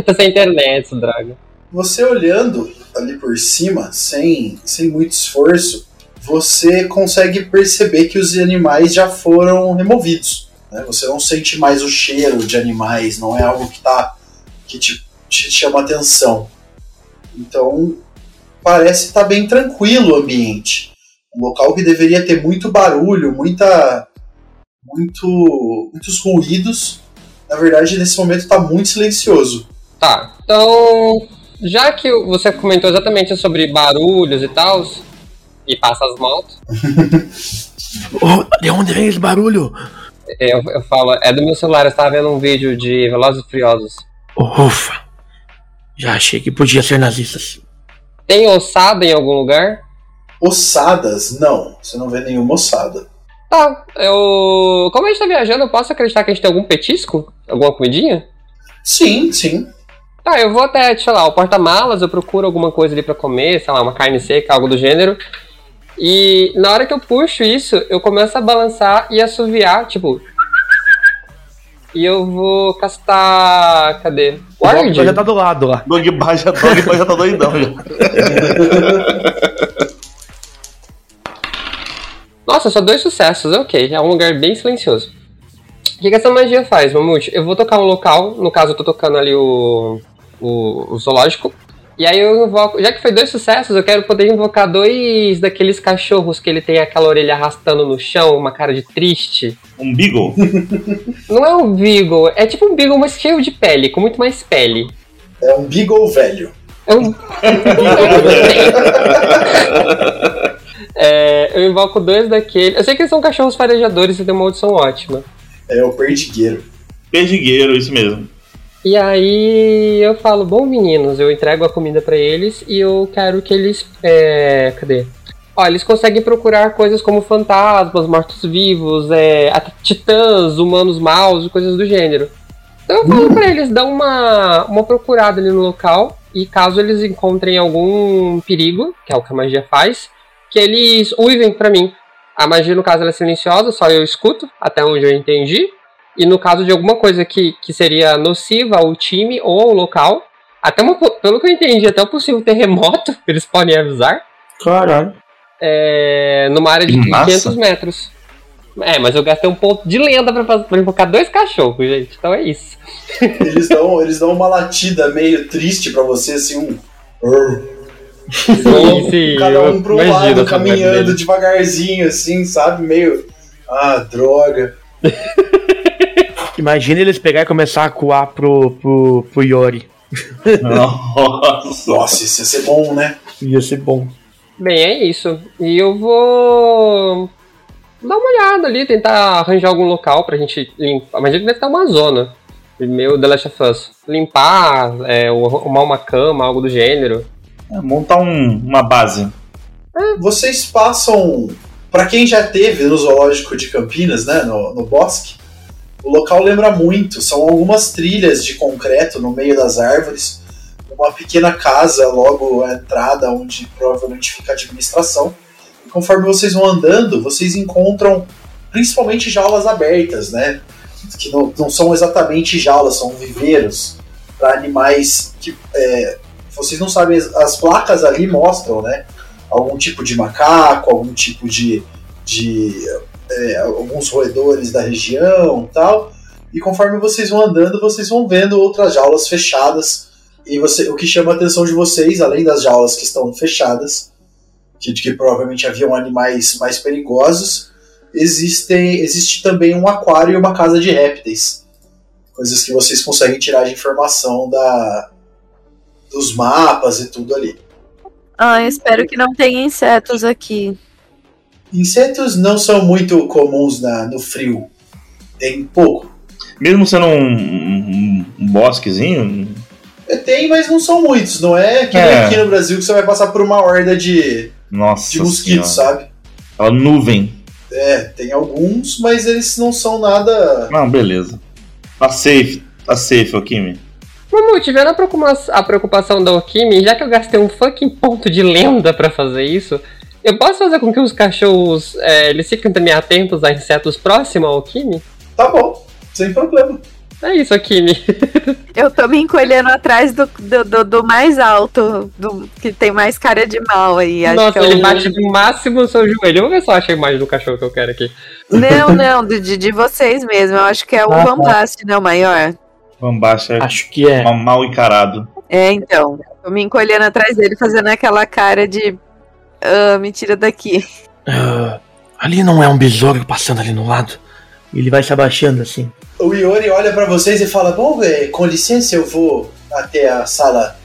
Tá sem internet, Draga. Você olhando ali por cima, sem, sem muito esforço, você consegue perceber que os animais já foram removidos. né? Você não sente mais o cheiro de animais, não é algo que, tá, que te, te chama atenção. Então, parece estar bem tranquilo o ambiente. Um local que deveria ter muito barulho, muita, muito, muitos ruídos. Na verdade, nesse momento está muito silencioso. Tá, então. Já que você comentou exatamente sobre barulhos e tal, e passa as motos, Oh, de onde vem esse barulho? eu, eu falo, é do meu celular, eu estava vendo um vídeo de Velozes e Furiosos. Ufa, já achei que podia ser nazistas. Tem ossada em algum lugar? Ossadas, não. Você não vê nenhuma ossada. Tá, eu. Como a gente tá viajando, eu posso acreditar que a gente tem algum petisco? Alguma comidinha? Sim, sim. Tá, eu vou até, sei lá, o porta-malas, eu procuro alguma coisa ali pra comer, sei lá, uma carne seca, algo do gênero. E na hora que eu puxo isso, eu começo a balançar e assoviar, tipo. E eu vou castar. Cadê? O Ward? Doctor já tá do lado lá. Dog Bar já, Bar já tá doidão já. Nossa, só dois sucessos, ok. É um lugar bem silencioso. O que, que essa magia faz, Mamute? Eu vou tocar um local, no caso eu tô tocando ali o, o, o zoológico. E aí eu invoco, já que foi dois sucessos, eu quero poder invocar dois daqueles cachorros que ele tem aquela orelha arrastando no chão, uma cara de triste. Um Beagle? Não é um Beagle, é tipo um Beagle, mas cheio de pele, com muito mais pele. É um Beagle velho. É um. é, eu invoco dois daqueles. Eu sei que eles são cachorros farejadores e tem uma audição ótima. É o Perdigueiro. Perdigueiro, isso mesmo. E aí eu falo, bom meninos, eu entrego a comida para eles e eu quero que eles. É, cadê? Ó, eles conseguem procurar coisas como fantasmas, mortos-vivos, é, titãs, humanos maus e coisas do gênero. Então eu falo pra eles dar uma, uma procurada ali no local e caso eles encontrem algum perigo, que é o que a magia faz, que eles uivem para mim. A magia, no caso, ela é silenciosa, só eu escuto, até onde eu entendi. E no caso de alguma coisa que, que seria nociva ao time ou ao local, até uma, pelo que eu entendi, até o possível terremoto, eles podem avisar. Caralho. É, numa área de Massa. 500 metros. É, mas eu gastei um ponto de lenda pra, fazer- pra invocar dois cachorros, gente. Então é isso. Eles dão, eles dão uma latida meio triste pra você, assim, um. "Urr". Sim, sim, Cada um pro lado, caminhando devagarzinho, assim, sabe? Meio. Ah, droga. Imagina eles pegar e começar a coar pro, pro, pro Yori. Nossa. Nossa, isso ia ser bom, né? Ia ser bom. Bem, é isso. E eu vou dar uma olhada ali, tentar arranjar algum local pra gente limpar. Imagina que deve estar uma zona. Meu The Last of Us. Limpar, é, arrumar uma cama, algo do gênero. É, montar um- uma base. Vocês passam. Pra quem já teve no zoológico de Campinas, né? No, no bosque, o local lembra muito. São algumas trilhas de concreto no meio das árvores, uma pequena casa logo à entrada, onde provavelmente fica a administração. E conforme vocês vão andando, vocês encontram principalmente jaulas abertas, né? Que não, não são exatamente jaulas, são viveiros para animais que é, vocês não sabem, as- as placas ali mostram, né? Algum tipo de macaco, algum tipo de. de é, alguns roedores da região tal. E conforme vocês vão andando, vocês vão vendo outras jaulas fechadas. E você, o que chama a atenção de vocês, além das jaulas que estão fechadas, que, que provavelmente haviam animais mais perigosos, existem, existe também um aquário e uma casa de répteis. Coisas que vocês conseguem tirar de informação da, dos mapas e tudo ali. Ah, espero que não tenha insetos aqui. Insetos não são muito comuns na, no frio. Tem pouco. Mesmo sendo um, um- um bosquezinho, É, Tem, mas não são muitos. Não é que nem É. aqui no Brasil que você vai passar por uma horda de, nossa de mosquitos, senhora. sabe? Aquela nuvem. É, tem alguns, mas eles não são nada. Não, beleza. Tá safe. Tá safe, Okimi. Mamute, tiveram a preocupa- a preocupação da Okimi, já que eu gastei um fucking ponto de lenda pra fazer isso, eu posso fazer com que os cachorros é, eles fiquem também atentos a insetos próximos ao Okimi? Tá bom, sem problema. É isso, Okimi. Eu tô me encolhendo atrás do, do, do- do mais alto, do que tem mais cara de mal aí. Acho Nossa, que é ele o- bate no máximo no seu joelho. Vamos ver se eu acho a imagem do cachorro que eu quero aqui. Não, não, de, de, vocês mesmo. Eu acho que é o Ah, tá. Van Basten, né? O maior. É Acho que é. mal- mal encarado. É, então. Tô me encolhendo atrás dele, fazendo aquela cara de. Ah, me tira daqui. Ah, ali não é um besouro passando ali no lado. Ele vai se abaixando assim. O Iori olha pra vocês e fala: Bom, é, com licença, eu vou até a sala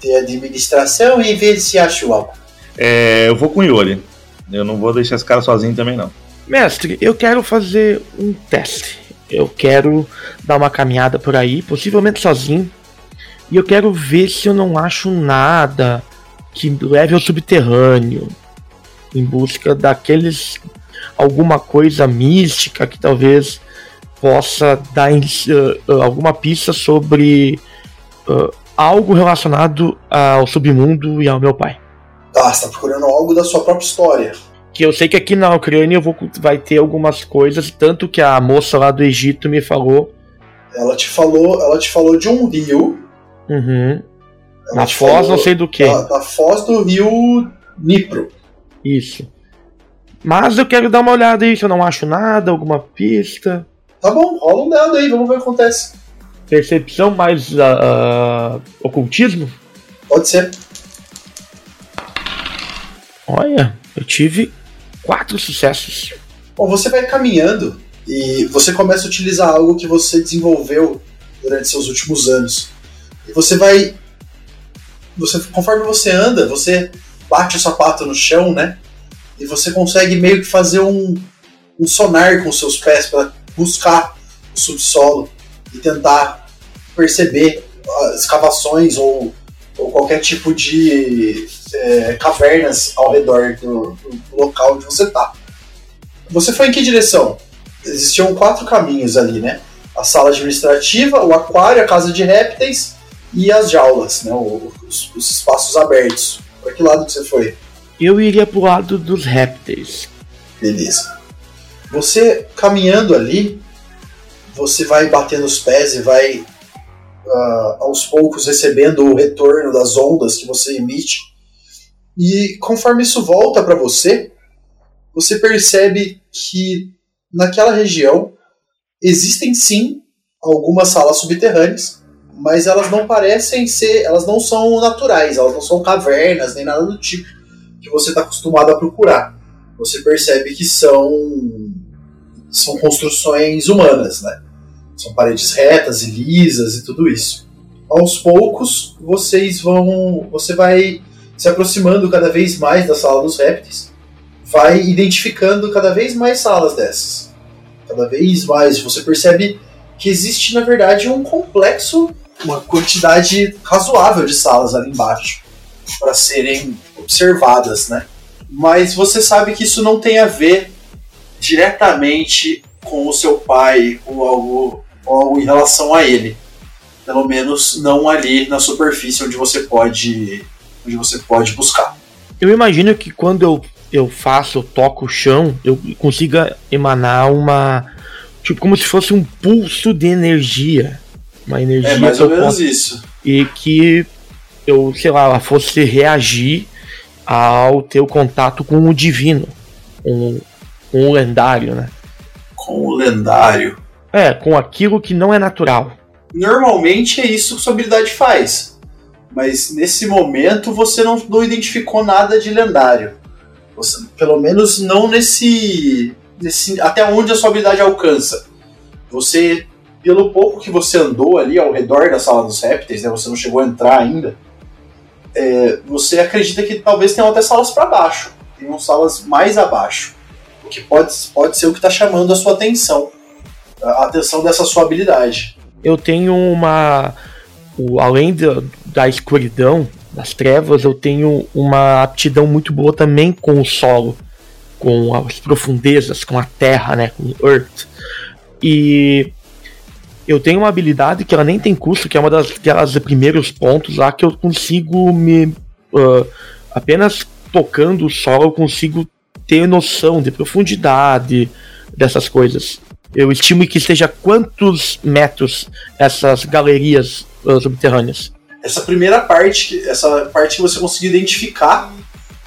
de administração e ver se acho algo. É, eu vou com o Yori. Eu não vou deixar esse cara sozinho também, não. Mestre, eu quero fazer um teste. Eu quero dar uma caminhada por aí, possivelmente sozinho. E eu quero ver se eu não acho nada que leve ao subterrâneo. Em busca daqueles. alguma coisa mística que talvez possa dar ah, alguma pista sobre ah, algo relacionado ao submundo e ao meu pai. Tá, você tá procurando algo da sua própria história. Que eu sei que aqui na Ucrânia vou, vai ter algumas coisas, tanto que a moça lá do Egito me falou. Ela te falou, ela te falou de um rio. Uhum. Na foz, falou não sei do que. Da, da foz do rio Nipro. Isso. Mas eu quero dar uma olhada aí se eu não acho nada, alguma pista. Tá bom, rola um dado aí, vamos ver o que acontece. Percepção mais uh, uh, ocultismo? Pode ser. Olha, eu tive quatro sucessos. Bom, você vai caminhando e você começa a utilizar algo que você desenvolveu durante seus últimos anos. E você vai. Você, conforme você anda, você bate o sapato no chão, né? E você consegue meio que fazer um, um sonar com seus pés para buscar o subsolo e tentar perceber escavações ou, ou qualquer tipo de é, cavernas ao redor do, do local onde você está. Você foi em que direção? Existiam quatro caminhos ali, né? A sala administrativa, o aquário, a casa de répteis e as jaulas, né? Os, os espaços abertos. Para que lado que você foi? Eu iria pro lado dos répteis. Beleza. Você caminhando ali, você vai batendo os pés e vai uh, aos poucos recebendo o retorno das ondas que você emite. E conforme isso volta para você, você percebe que naquela região existem sim algumas salas subterrâneas, mas elas não parecem ser, elas não são naturais, elas não são cavernas nem nada do tipo que você está acostumado a procurar. Você percebe que são são construções humanas, né? São paredes retas e lisas e tudo isso. Aos poucos, vocês vão, você vai se aproximando cada vez mais da sala dos répteis, vai identificando cada vez mais salas dessas. Cada vez mais você percebe que existe, na verdade, um complexo, uma quantidade razoável de salas ali embaixo para serem observadas, né? Mas você sabe que isso não tem a ver diretamente com o seu pai ou algo, ou algo em relação a ele. Pelo menos não ali na superfície onde você pode, onde você pode buscar. Eu imagino que quando eu, eu faço, eu toco o chão, eu consiga emanar uma. Tipo, como se fosse um pulso de energia. Uma energia. É mais ou menos isso. E que eu, sei lá, ela fosse reagir ao teu contato com o divino. Um, com o lendário, né? Com o lendário. É, com aquilo que não é natural. Normalmente é isso que sua habilidade faz. Mas nesse momento você não, não identificou nada de lendário. Você, pelo menos não nesse, nesse. Até onde a sua habilidade alcança. Você, pelo pouco que você andou ali ao redor da sala dos répteis, né, você não chegou a entrar ainda. É, você acredita que talvez tenham até salas para baixo. Tenham salas mais abaixo que pode, pode ser o que está chamando a sua atenção, a atenção dessa sua habilidade. Eu tenho uma. O, além de, da escuridão, das trevas, eu tenho uma aptidão muito boa também com o solo, com as profundezas, com a terra, né, com Earth. E eu tenho uma habilidade que ela nem tem custo, que é uma das aquelas primeiros pontos lá que eu consigo me uh, apenas tocando o solo eu consigo ter noção de profundidade dessas coisas. Eu estimo que seja quantos metros essas galerias subterrâneas. Essa primeira parte, essa parte que você conseguiu identificar,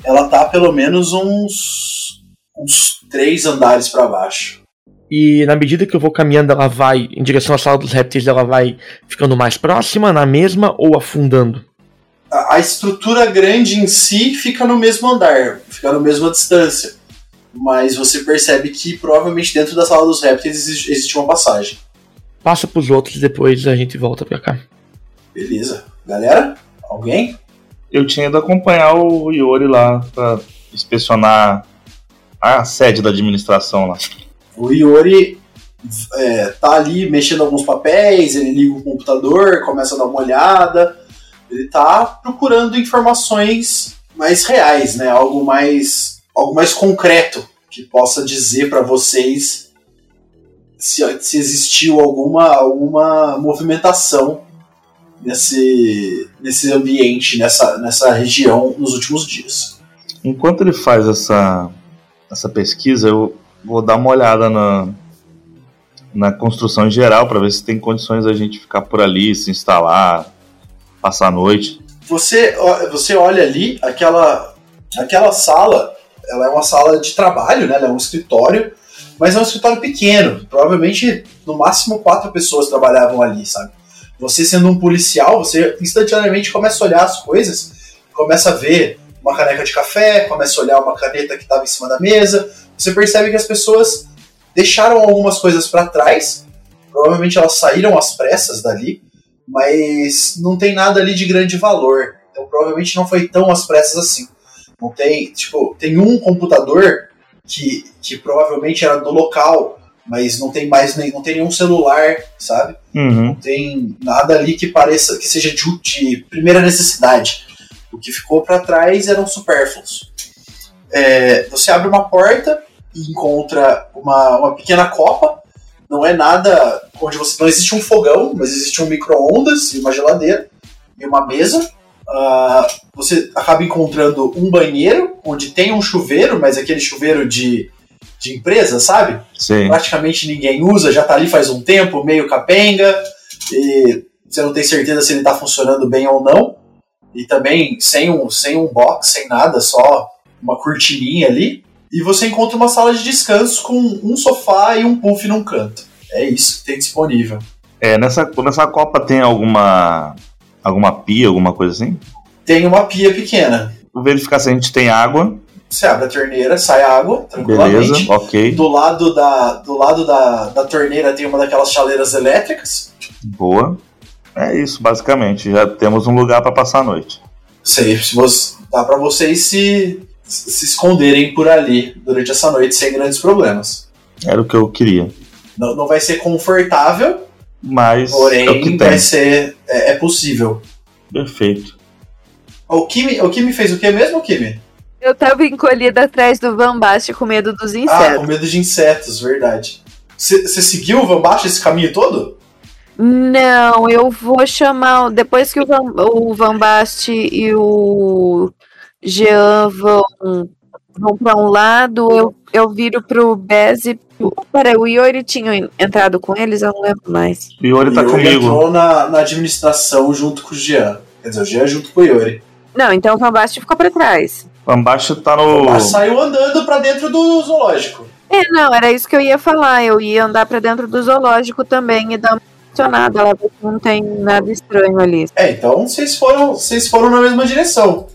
ela tá pelo menos uns uns três andares para baixo. E na medida que eu vou caminhando, ela vai em direção à sala dos répteis, ela vai ficando mais próxima, na mesma ou afundando? a, estrutura grande em si fica no mesmo andar, fica na mesma distância. Mas você percebe que provavelmente dentro da sala dos répteis existe, existe uma passagem. Passa pros outros depois a gente volta pra cá. Beleza. Galera? Alguém? Eu tinha ido acompanhar o Iori lá pra inspecionar a sede da administração lá. O Iori é, tá ali mexendo alguns papéis, ele liga o computador, começa a dar uma olhada ele está procurando informações mais reais, né? Algo mais, algo mais concreto que possa dizer para vocês se, se existiu alguma, alguma movimentação nesse, nesse ambiente, nessa, nessa região nos últimos dias. Enquanto ele faz essa, essa pesquisa, eu vou dar uma olhada na, na construção em geral para ver se tem condições da gente ficar por ali, se instalar, passar a noite. Você, você olha ali, aquela, aquela sala, ela é uma sala de trabalho, né? Ela é um escritório, mas é um escritório pequeno. Provavelmente, no máximo, quatro pessoas trabalhavam ali, sabe? Você sendo um policial, você instantaneamente começa a olhar as coisas, começa a ver uma caneca de café, começa a olhar uma caneta que estava em cima da mesa. Você percebe que as pessoas deixaram algumas coisas para trás. Provavelmente elas saíram às pressas dali, mas não tem nada ali de grande valor. Então provavelmente não foi tão às pressas assim. Não tem, tipo, tem um computador que, que provavelmente era do local, mas não tem mais nem, não tem nenhum celular, sabe? Uhum. Não tem nada ali que pareça que seja de, de primeira necessidade. O que ficou para trás eram supérfluos. É, você abre uma porta e encontra uma, uma pequena copa. Não é nada onde você não existe um fogão, mas existe um micro-ondas e uma geladeira e uma mesa. Ah, você acaba encontrando um banheiro onde tem um chuveiro, mas aquele chuveiro de, de empresa, sabe? Sim. praticamente ninguém usa, já tá ali faz um tempo, meio capenga, e você não tem certeza se ele tá funcionando bem ou não. E também sem um, sem um box, sem nada, só uma cortininha ali. E você encontra uma sala de descanso com um sofá e um puff num canto. É isso que tem disponível. É, nessa, nessa Copa tem alguma. alguma pia, alguma coisa assim? Tem uma pia pequena. Vou verificar se a gente tem água. Você abre a torneira, sai água, tranquilamente. Beleza, ok. Do lado, da, do lado da, da torneira tem uma daquelas chaleiras elétricas. Boa. É isso, basicamente. Já temos um lugar para passar a noite. Sei, se você, dá pra vocês se, se esconderem por ali durante essa noite sem grandes problemas. Era o que eu queria. Não, não vai ser confortável, Mas é o que porém tem. vai ser. É, é possível. Perfeito. O Kimi, o Kimi fez o que mesmo, Kimi? Eu tava encolhida atrás do Van com medo dos Ah, insetos. com medo de insetos, verdade. Você seguiu o Van esse caminho todo? Não, eu vou chamar. Depois que o Van, o Van e o Jean vão, vão para um lado, eu, eu viro pro Bez e. Peraí, o Iori tinha entrado com eles? Eu não lembro mais. O Iori tá Yuri comigo. entrou na, na administração junto com o Jean. Quer dizer, o Jean junto com o Yuri. Não, então o Van ficou pra trás. O Ambaixo tá no. Van saiu andando pra dentro do zoológico. É, não, era isso que eu ia falar. Eu ia andar pra dentro do zoológico também e dar uma funcionada lá, se não tem nada estranho ali. É, então vocês foram, vocês foram na mesma direção.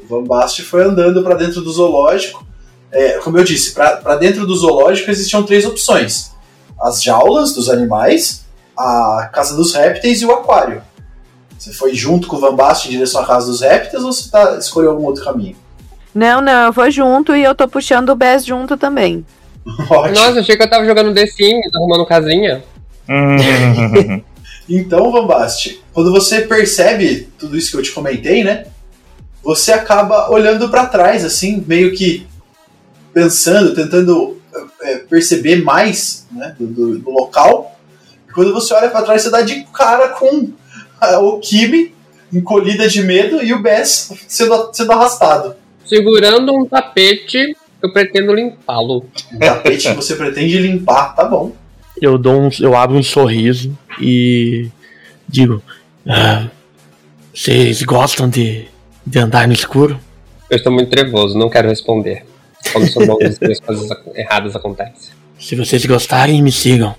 O Van Bast foi andando para dentro do zoológico. É, como eu disse, para dentro do zoológico existiam três opções: as jaulas dos animais, a casa dos répteis e o aquário. Você foi junto com o Van Bast em direção à casa dos répteis ou você tá, escolheu algum outro caminho? Não, não, eu vou junto e eu tô puxando o Bez junto também. Ótimo. Nossa, achei que eu tava jogando The Sims, arrumando casinha. Então, Van Bast, quando você percebe tudo isso que eu te comentei, né? Você acaba olhando para trás, assim, meio que pensando, tentando é, perceber mais né, do, do- do local. E quando você olha para trás, você dá de cara com ah, o Kimi encolhida de medo e o Bess sendo, sendo arrastado. Segurando um tapete, eu pretendo limpá-lo. Um tapete que você pretende limpar, tá bom. Eu dou um, eu abro um sorriso e digo: "Ah, vocês gostam de, de andar no escuro? Eu estou muito trevoso, não quero responder. Quando são bons as coisas erradas acontecem. Se vocês gostarem, me sigam.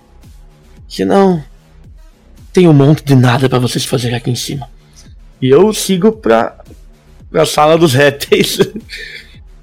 Se não, tem um monte de nada pra vocês fazerem aqui em cima. E eu sigo pra, pra sala dos répteis.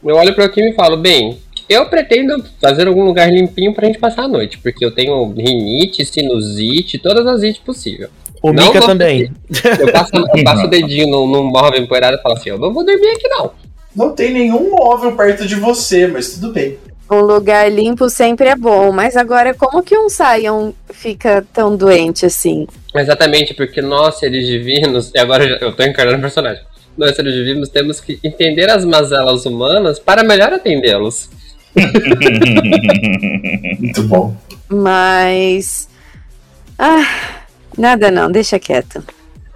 Eu olho para aqui e falo, bem, eu pretendo fazer algum lugar limpinho pra gente passar a noite, porque eu tenho rinite, sinusite, todas as ites possíveis. O Não Mika também. Eu passo, eu passo o dedinho num, num móvel empoeirado e falo assim, eu não vou dormir aqui não. Não tem nenhum móvel perto de você, mas tudo bem. Um lugar limpo sempre é bom, mas agora como que um Saiyan fica tão doente assim? Exatamente, porque nós, seres divinos, e agora eu tô encarnando o personagem, nós, seres divinos, temos que entender as mazelas humanas para melhor atendê-los. Muito bom. Mas. Ah, nada não, deixa quieto.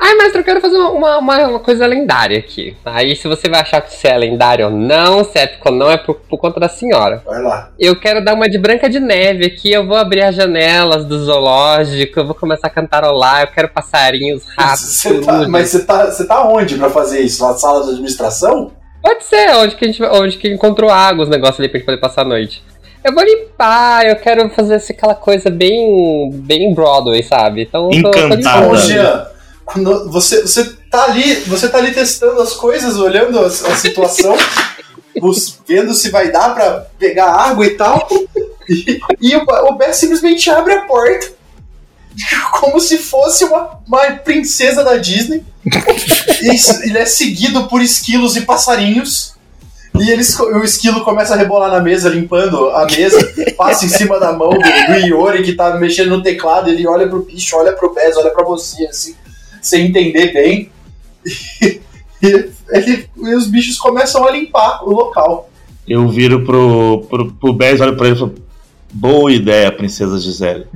Ai, mestre, eu quero fazer uma, uma, uma coisa lendária aqui. Aí, se você vai achar que você é lendário ou não, se é épico ou não, é por, por conta da senhora. Vai lá. Eu quero dar uma de branca de neve aqui, eu vou abrir as janelas do zoológico, eu vou começar a cantarolar, eu quero passarinhos, ratos, Você tá- mas você tá, você tá onde pra fazer isso? Na sala de administração? Pode ser, onde que a gente onde que encontrou água, os negócios ali pra gente poder passar a noite. Eu vou limpar, eu quero fazer assim, aquela coisa bem. bem Broadway, sabe? Então eu tô- tô Quando você, você tá ali, você tá ali testando as coisas, olhando a, a situação, vendo se vai dar pra pegar água e tal. E, e o, o Beth simplesmente abre a porta. Como se fosse uma, uma princesa da Disney. Ele é seguido por esquilos e passarinhos. E eles, o esquilo começa a rebolar na mesa, limpando a mesa, passa em cima da mão do, do Iori que tá mexendo no teclado, ele olha pro bicho, olha pro Bez, olha pra você, assim, sem entender bem. E, ele- e os bichos começam a limpar o local. Eu viro pro, pro, pro Bez, olho pra ele e falo: Boa ideia, Princesa Gisele.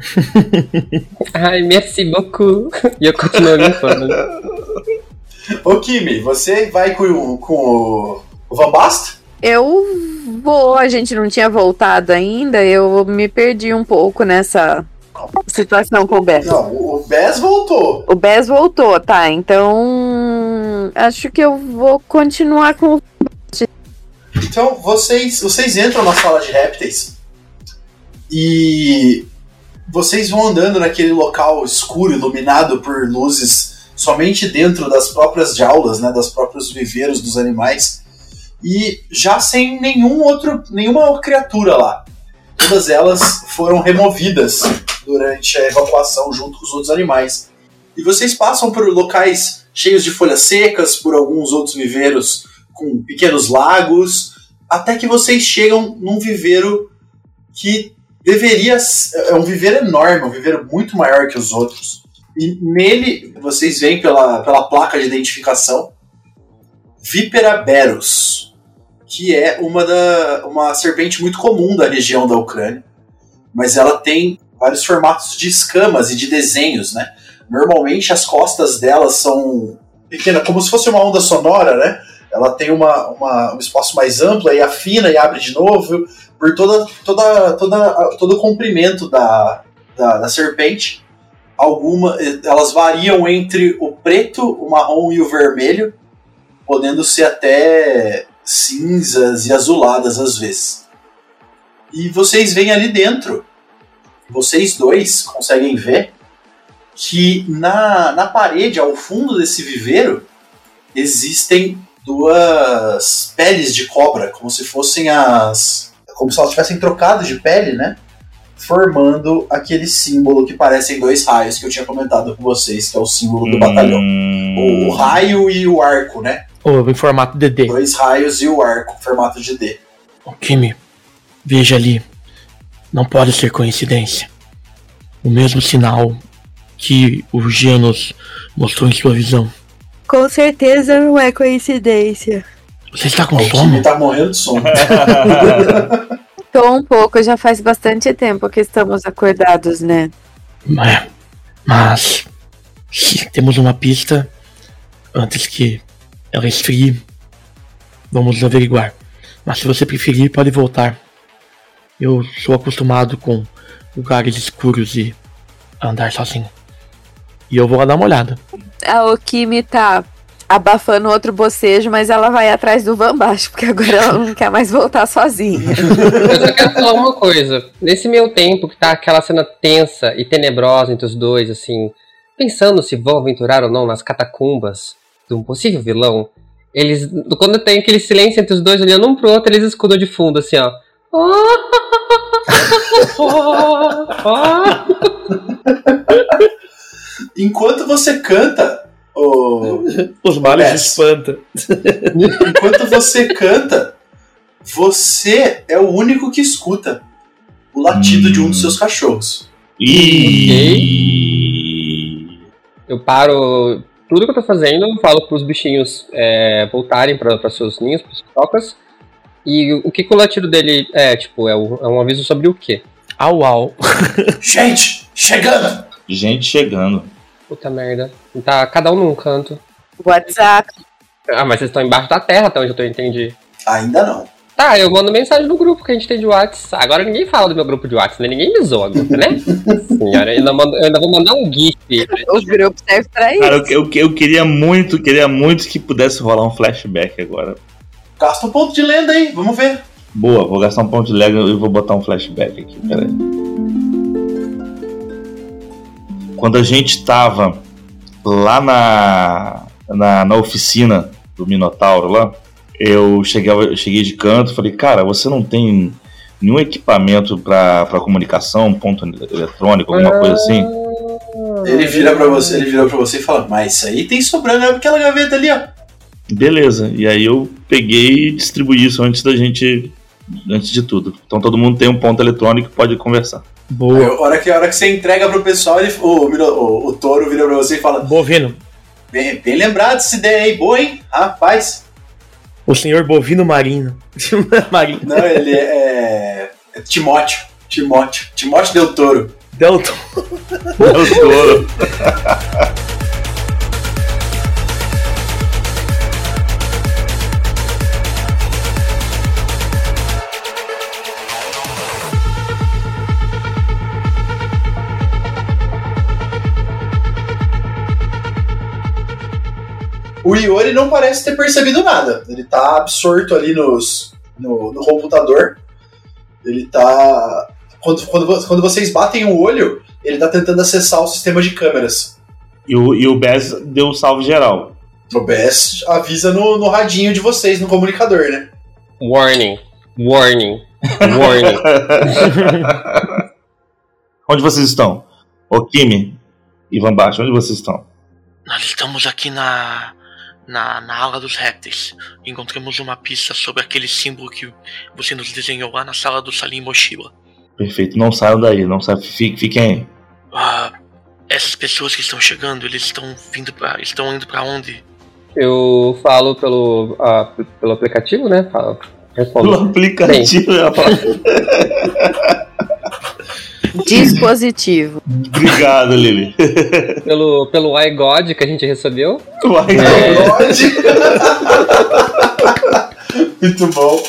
Ai, merci beaucoup. E eu continuo limpando. Ô Kimi, você vai com, o- com o, o Van Bast? Eu vou, a gente não tinha voltado ainda, eu me perdi um pouco nessa situação com o Bess. Não, o Bez voltou. O Bess voltou, tá? Então. Acho que eu vou continuar com o. Então vocês, vocês entram na sala de répteis e vocês vão andando naquele local escuro, iluminado por luzes somente dentro das próprias jaulas, né, das próprios viveiros dos animais e já sem nenhum outro, nenhuma criatura lá. Todas elas foram removidas durante a evacuação junto com os outros animais. E vocês passam por locais cheios de folhas secas, por alguns outros viveiros com pequenos lagos, até que vocês chegam num viveiro que deveria é um viveiro enorme, um viveiro muito maior que os outros. E nele vocês veem pela, pela placa de identificação Vipera berus, que é uma, da, uma serpente muito comum da região da Ucrânia, mas ela tem vários formatos de escamas e de desenhos, né? Normalmente as costas delas são pequenas, como se fosse uma onda sonora, né? ela tem uma, uma- um espaço mais amplo e afina e abre de novo por toda, toda, toda, todo o comprimento da, da, da serpente. Alguma, elas variam entre o preto, o marrom e o vermelho, podendo ser até cinzas e azuladas às vezes. E vocês veem ali dentro, vocês dois conseguem ver que na, na parede, ao fundo desse viveiro, existem duas peles de cobra, como se fossem as. como se elas tivessem trocado de pele, né? Formando aquele símbolo que parecem dois raios que eu tinha comentado com vocês, que é o símbolo do batalhão. O, o raio e o arco, né? Ou em formato DD. Dois raios e o arco, formato de D. Ô, Kimi, veja ali. Não pode ser coincidência. O mesmo sinal que o Genos mostrou em sua visão. Com certeza não é coincidência. Você está com Kimi sono? tá morrendo de sono. Tô um pouco, já faz bastante tempo que estamos acordados, né? É. Mas se temos uma pista antes que ela esfrie. Vamos averiguar. Mas se você preferir, pode voltar. Eu sou acostumado com lugares escuros e andar sozinho. E eu vou lá dar uma olhada. A Okimi tá abafando outro bocejo, mas ela vai atrás do Van Baixo, porque agora ela não quer mais voltar sozinha. Eu só quero falar uma coisa. Nesse meio tempo que tá aquela cena tensa e tenebrosa entre os dois, assim, pensando se vão aventurar ou não nas catacumbas de um possível vilão, eles, quando tem aquele silêncio entre os dois olhando um pro outro, eles escudam de fundo, assim, ó. Enquanto você canta, o, Os males Yes. espanta. enquanto você canta, você é o único que escuta o latido de um dos seus cachorros. E... Eu paro tudo que eu tô fazendo, falo pros bichinhos é, voltarem para seus ninhos, pras suas tocas. E o que, que o latido dele é, tipo, é, o- é um aviso sobre o quê? Au au. Gente, chegando! Gente chegando. Puta merda. Tá cada um num canto. WhatsApp. Ah, mas vocês estão embaixo da terra, até onde eu tô entendi. Ainda não. Tá, eu mando mensagem no grupo que a gente tem de WhatsApp. Agora ninguém fala do meu grupo de WhatsApp, né? Ninguém me zoa, né? Senhora, eu ainda, mando- eu ainda vou mandar um GIF. O grupo serve pra isso. Cara, eu, eu, eu queria muito, queria muito que pudesse rolar um flashback agora. Gasta um ponto de lenda aí, vamos ver. Boa, vou gastar um ponto de lega e vou botar um flashback aqui. Peraí. Quando a gente tava lá na, na, na oficina do Minotauro lá, eu cheguei, eu cheguei de canto falei, cara, você não tem nenhum equipamento para comunicação, ponto eletrônico, alguma coisa assim? Ele vira para você, ele vira para você e fala: "Mas isso aí tem sobrando é aquela gaveta ali, ó". Beleza. E aí eu peguei e distribuí isso antes da gente antes de tudo. Então todo mundo tem um ponto eletrônico e pode conversar. Boa. Aí, a hora que a hora que você entrega pro pessoal, ele, o, o, o touro vira pra você e fala: Bovino. Bem, bem lembrado essa ideia aí, boa, hein? Rapaz. O senhor Bovino Marino. Marino. Não, ele é, é Timóteo. Timóteo. Timóteo Del Toro. Delton. Del Toro. O Iori não parece ter percebido nada. Ele tá absorto ali nos, no, no computador. Ele tá. Quando, quando, quando vocês batem o olho, ele tá tentando acessar o sistema de câmeras. E o, e o Bess deu um salve geral. O Bess avisa no, no radinho de vocês, no comunicador, né? Warning. Warning. Warning. onde vocês estão? Ô Kimi e Van Baixo, onde vocês estão? Nós estamos aqui na, na, na aula dos répteis. Encontramos uma pista sobre aquele símbolo que você nos desenhou lá na sala do Salim Moshiba. Perfeito, não saiam daí, não saiam, fiquem, aí. Ah, essas pessoas que estão chegando, eles estão vindo para, estão indo para onde? Eu falo pelo, ah, pelo aplicativo, né? Falo, respondo. Pelo aplicativo, falar. Dispositivo. Obrigado, Lili. Pelo, pelo iGod que a gente recebeu. Vai, Muito bom.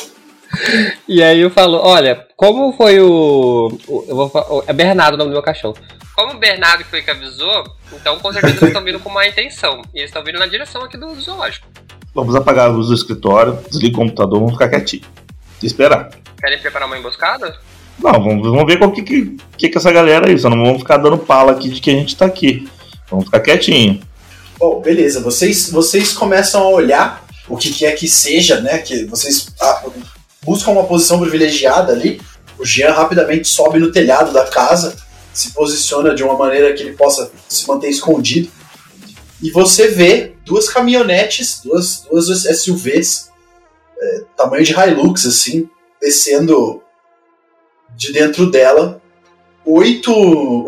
E aí eu falo, olha, como foi o. o- eu vou, o- é Bernardo o nome do meu cachorro. Como o Bernardo foi que avisou, então com certeza eles estão vindo com má intenção. E eles estão vindo na direção aqui do zoológico. Vamos apagar a luz do escritório, desliga o computador, vamos ficar quietinho. E esperar. Querem preparar uma emboscada? Não, vamos, vamos ver qual que, que, que que essa galera aí. Só não vamos ficar dando pala aqui de que a gente tá aqui. Vamos ficar quietinho. Bom, beleza. Vocês, vocês começam a olhar o que quer que seja, né? Que vocês ah, buscam uma posição privilegiada ali. O Jean rapidamente sobe no telhado da casa, se posiciona de uma maneira que ele possa se manter escondido. E você vê duas caminhonetes, duas, duas SUVs, é, tamanho de Hilux, assim, descendo de dentro dela oito,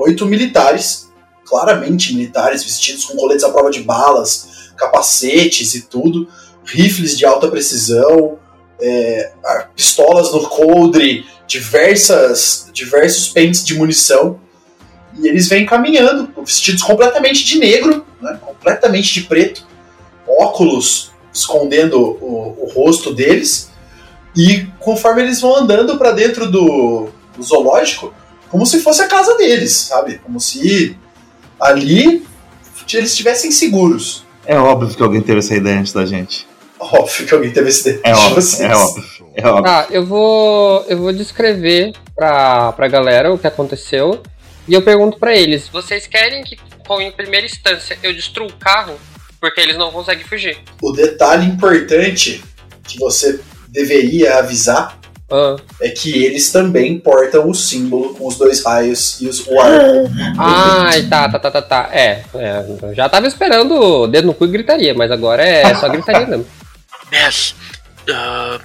oito militares claramente militares, vestidos com coletes à prova de balas, capacetes e tudo, rifles de alta precisão, é, pistolas no coldre, diversas, diversos pentes de munição. E eles vêm caminhando, vestidos completamente de negro, né, completamente de preto, óculos escondendo o, o rosto deles. E conforme eles vão andando para dentro do, do zoológico, como se fosse a casa deles, sabe? Como se ali eles estivessem seguros. É óbvio que alguém teve essa ideia antes da gente. Óbvio que alguém teve esse desejo É de óbvio, vocês. é óbvio. É óbvio. Tá, eu vou. Eu vou descrever pra, pra galera o que aconteceu. E eu pergunto pra eles: vocês querem que, com- em primeira instância, eu destrua o carro? Porque eles não conseguem fugir. O detalhe importante que você deveria avisar Ah, é que eles também portam o símbolo com os dois raios e os, o ar. Ai, tá, tá, tá, tá, tá. É, é, eu já tava esperando o dedo no cu e gritaria, mas agora é só gritaria mesmo. Bess, ah,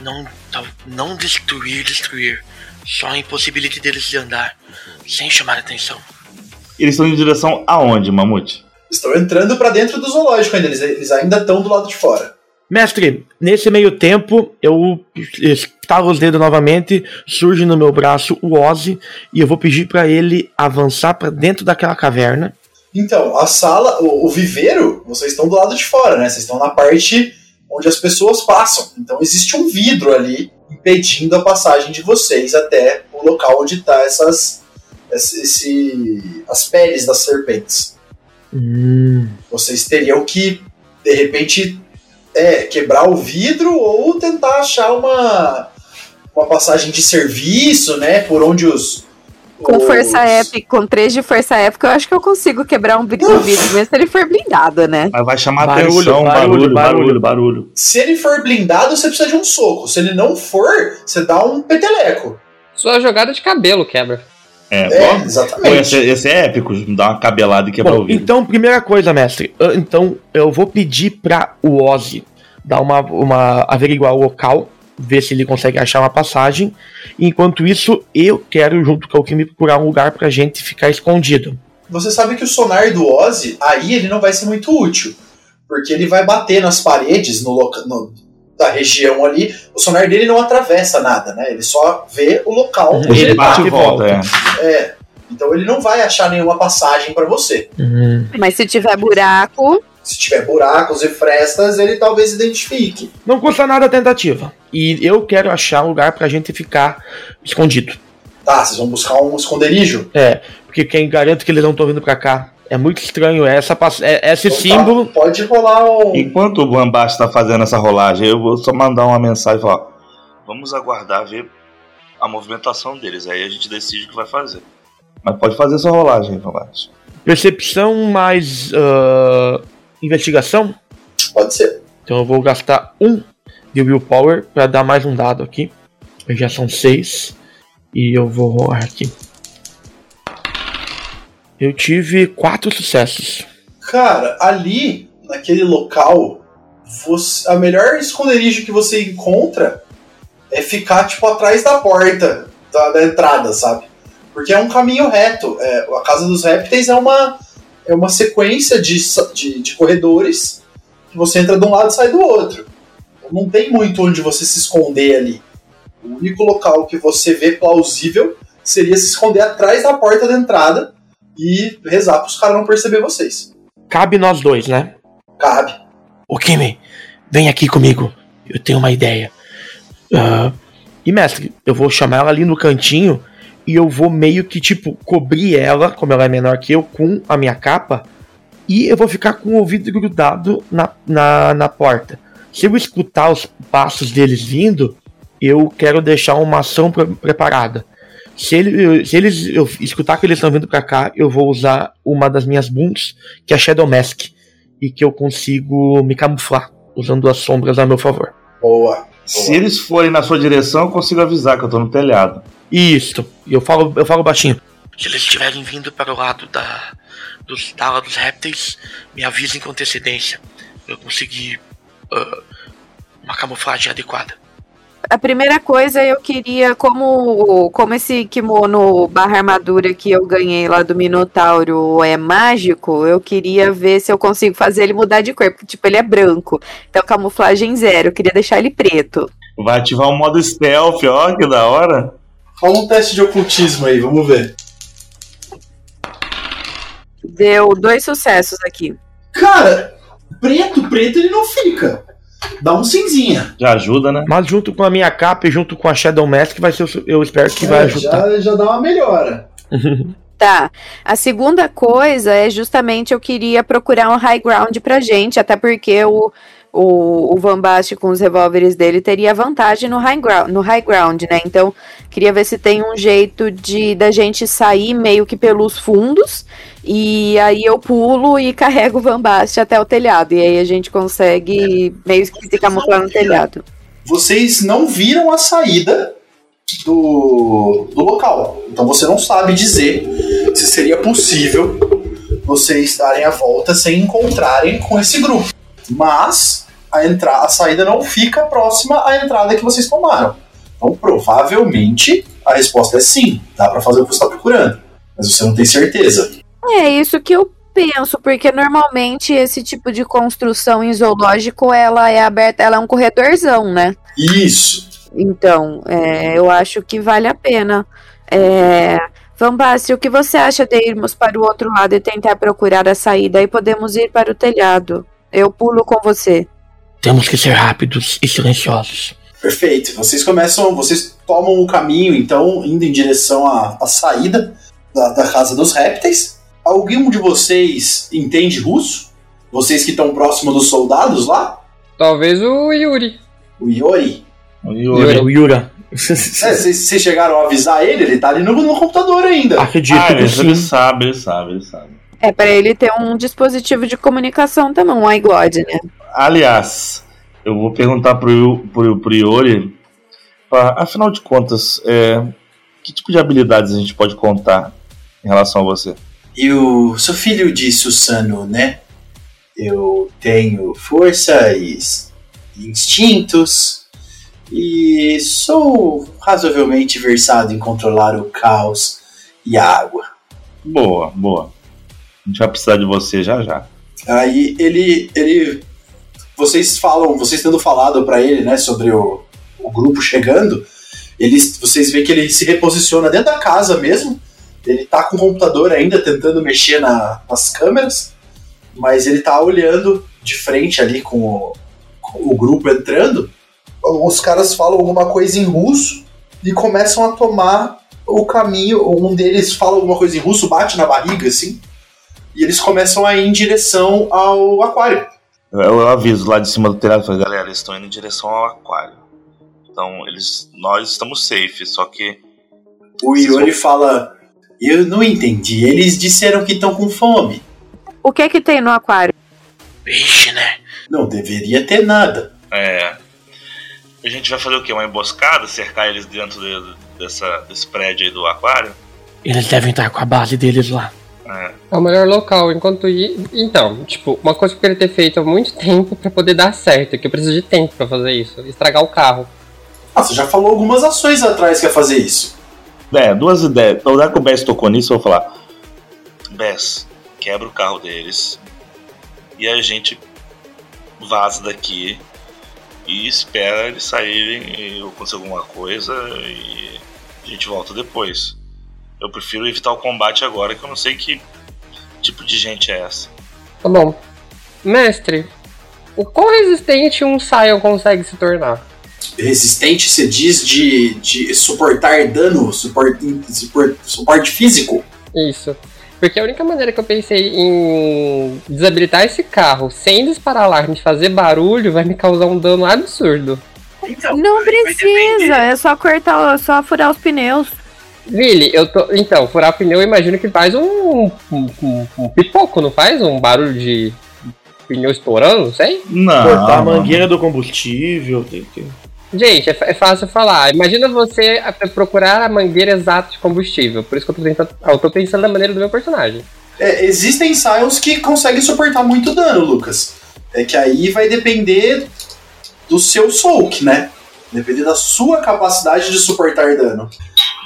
não, tal- não destruir, destruir. Só a impossibilidade deles de andar, sem chamar atenção. Eles estão em direção aonde, Mamute? Estão entrando pra dentro do zoológico ainda, eles, eles ainda estão do lado de fora. Mestre, nesse meio tempo, eu estalo os dedos novamente, surge no meu braço o Ozzy, e eu vou pedir pra ele avançar pra dentro daquela caverna. Então, a sala, o, o viveiro, vocês estão do lado de fora, né? Vocês estão na parte onde as pessoas passam. Então existe um vidro ali impedindo a passagem de vocês até o local onde tá essas esse, esse- as peles das serpentes. Hum, Vocês teriam que de repente É, quebrar o vidro ou tentar achar uma, uma passagem de serviço, né? Por onde os. Com os- força épica, com 3 de força épica, eu acho que eu consigo quebrar um vidro, vidro mesmo se ele for blindado, né? Mas vai chamar Barulho, atenção, barulho, barulho, barulho. barulho, barulho. Se ele for blindado, você precisa de um soco. Se ele não for, você dá um peteleco. Sua jogada de cabelo quebra. É, É. Pô, exatamente. esse, esse é épico, dá uma cabelada e quebrar Bom, o vidro. então, primeira coisa, mestre. ah, Então, eu vou pedir pra o Ozzy dar uma, uma averiguar o local, ver se ele consegue achar uma passagem. Enquanto isso, eu quero, junto com o Kimi, procurar um lugar pra gente ficar escondido. Você sabe que o sonar do Ozzy, aí ele não vai ser muito útil. Porque ele vai bater nas paredes no loca no- da região ali. O sonar dele não atravessa nada, né? Ele só vê o local Uhum. onde Ele ele bate e volta, é. É. Então ele não vai achar nenhuma passagem pra você. Uhum. Mas se tiver buraco, Se tiver buracos e frestas, ele talvez identifique. Não custa nada a tentativa. E eu quero achar um lugar pra gente ficar escondido. Tá, vocês vão buscar um esconderijo. É, porque quem garante que eles não estão vindo pra cá. É muito estranho essa, é- esse Então tá, símbolo. Pode rolar um. Enquanto o Bambast tá fazendo essa rolagem, eu vou só mandar uma mensagem e falar: ó, vamos aguardar ver a movimentação deles. Aí a gente decide o que vai fazer. Mas pode fazer essa rolagem aí, Bambast. Percepção mais ah, investigação. Pode ser. Então eu vou gastar um de willpower para dar mais um dado aqui. Já são seis. E eu vou rolar aqui. Eu tive quatro sucessos. Cara, ali, naquele local, você- a melhor esconderijo que você encontra é ficar, tipo, atrás da porta da, da entrada, sabe? Porque é um caminho reto. É, a Casa dos Répteis é uma, é uma sequência de, de, de corredores que você entra de um lado e sai do outro. Não tem muito onde você se esconder ali. O único local que você vê plausível seria se esconder atrás da porta da entrada e rezar para os caras não perceber vocês. Cabe nós dois, né? Cabe. Ô Kimi, vem aqui comigo. Eu tenho uma ideia. Ah, e mestre, eu vou chamar ela ali no cantinho e eu vou meio que tipo cobrir ela, como ela é menor que eu, com a minha capa. E eu vou ficar com o ouvido grudado na, na, na porta. Se eu escutar os passos deles vindo, eu quero deixar uma ação pre- preparada. Se, ele, se eles eu escutar que eles estão vindo pra cá, eu vou usar uma das minhas booms, que é Shadow Mask e que eu consigo me camuflar usando as sombras a meu favor. Boa. Se eles forem na sua direção, eu consigo avisar que eu tô no telhado. Isso. E eu falo, eu falo baixinho. Se eles estiverem vindo para o lado da, dos, da ala dos répteis, me avisem com antecedência. Eu consegui ah, uma camuflagem adequada. A primeira coisa eu queria, como, como esse kimono barra armadura que eu ganhei lá do Minotauro é mágico, eu queria ver se eu consigo fazer ele mudar de cor, porque tipo, ele é branco. Então camuflagem zero, eu queria deixar ele preto. Vai ativar o modo stealth, ó, que da hora. Rola um teste de ocultismo aí, vamos ver. Deu dois sucessos aqui. Cara, preto, preto ele não fica. Dá um cinzinha. Já ajuda, né? Mas junto com a minha capa e junto com a Shadow Mask, vai ser, o eu espero que vai É, ajudar. já, já dá uma melhora. Tá. A segunda coisa é justamente eu queria procurar um high ground pra gente, até porque o, o, o Van Basten com os revólveres dele teria vantagem no high, ground, no high ground, né? Então, queria ver se tem um jeito de da gente sair meio que pelos fundos. E aí eu pulo e carrego o Van Basten até o telhado. E aí a gente consegue meio que se camuflar no telhado. Vocês não viram a saída do, do local. Então você não sabe dizer se seria possível vocês darem a volta sem encontrarem com esse grupo. Mas a, entra a saída não fica próxima à entrada que vocês tomaram. Então provavelmente a resposta é sim. Dá pra fazer o que você está procurando. Mas você não tem certeza. É isso que eu penso, porque normalmente esse tipo de construção em zoológico ela é aberta, ela é um corredorzão, né? Isso. Então, é, eu acho que vale a pena. É, Van o que você acha de irmos para o outro lado e tentar procurar a saída? Aí podemos ir para o telhado. Eu pulo com você. Temos que ser rápidos e silenciosos. Perfeito. Vocês começam, vocês tomam o caminho, então, indo em direção à, à saída da, da casa dos répteis. Algum de vocês entende russo? Vocês que estão próximo dos soldados lá? Talvez o Yuri. O Yori. O. Yuri. O Yura. É, Vocês vocês chegaram a avisar ele? Ele tá ali no, no computador ainda. Acredito Ah, ele, sim. ele sabe, ele sabe, ele sabe. É pra ele ter um dispositivo de comunicação também, um iGod, né? Aliás, eu vou perguntar pro, pro, pro Yuri, pra, afinal de contas, é, que tipo de habilidades a gente pode contar em relação a você? Eu sou filho de Susano, né? Eu tenho força e instintos e sou razoavelmente versado em controlar o caos e a água. Boa, boa. A gente vai precisar de você já já. Aí ele, ele, vocês falam, vocês tendo falado pra ele, né, sobre o, o grupo chegando, eles, vocês veem que ele se reposiciona dentro da casa mesmo. Ele tá com o computador ainda tentando mexer na- nas câmeras, mas ele tá olhando de frente ali com o, com o grupo entrando. Os caras falam alguma coisa em russo e começam a tomar o caminho. Um deles fala alguma coisa em russo, bate na barriga assim e eles começam a ir em direção ao aquário. Eu, eu aviso lá de cima do telhado, falei, galera, eles estão indo em direção ao aquário. Então, eles, nós estamos safe, só que O Iori fala: Eu não entendi, eles disseram que estão com fome. O que é que tem no aquário? Peixe, né? Não deveria ter nada. é, a gente vai fazer o quê? Uma emboscada, cercar eles dentro de- dessa, desse prédio aí do aquário? Eles devem estar com a base deles lá. É, É o melhor local, enquanto ir. Então, tipo, uma coisa que eu queria ter feito há muito tempo pra poder dar certo, que eu preciso de tempo pra fazer isso, estragar o carro. Ah, você já falou algumas ações atrás que ia fazer isso. É, duas ideias. Então, já que o Bess tocou nisso, eu vou falar. Bess, quebra o carro deles. E a gente vaza daqui e espera eles saírem e acontecer alguma coisa e a gente volta depois. Eu prefiro evitar o combate agora, que eu não sei que tipo de gente é essa. Tá bom. Mestre, o quão resistente um Sion consegue se tornar? Resistente, você diz de, de suportar dano, suporte, supor- suporte físico. Isso. Porque a única maneira que eu pensei em desabilitar esse carro sem disparar alarme e fazer barulho vai me causar um dano absurdo. Então, Não precisa, é só cortar, é só furar os pneus. Lili, eu tô. Então, furar pneu eu imagino que faz um, um, um- um pipoco, não faz? Um barulho de pneu estourando, não sei? Não. Cortar a mangueira do combustível. Tem que... Gente, é, é fácil falar. Imagina você a- procurar a mangueira exata de combustível. Por isso que eu tô, tentando, eu tô pensando na maneira do meu personagem. É, existem Sions que conseguem suportar muito dano, Lucas. É que aí vai depender do seu soak, né? Depender da sua capacidade de suportar dano.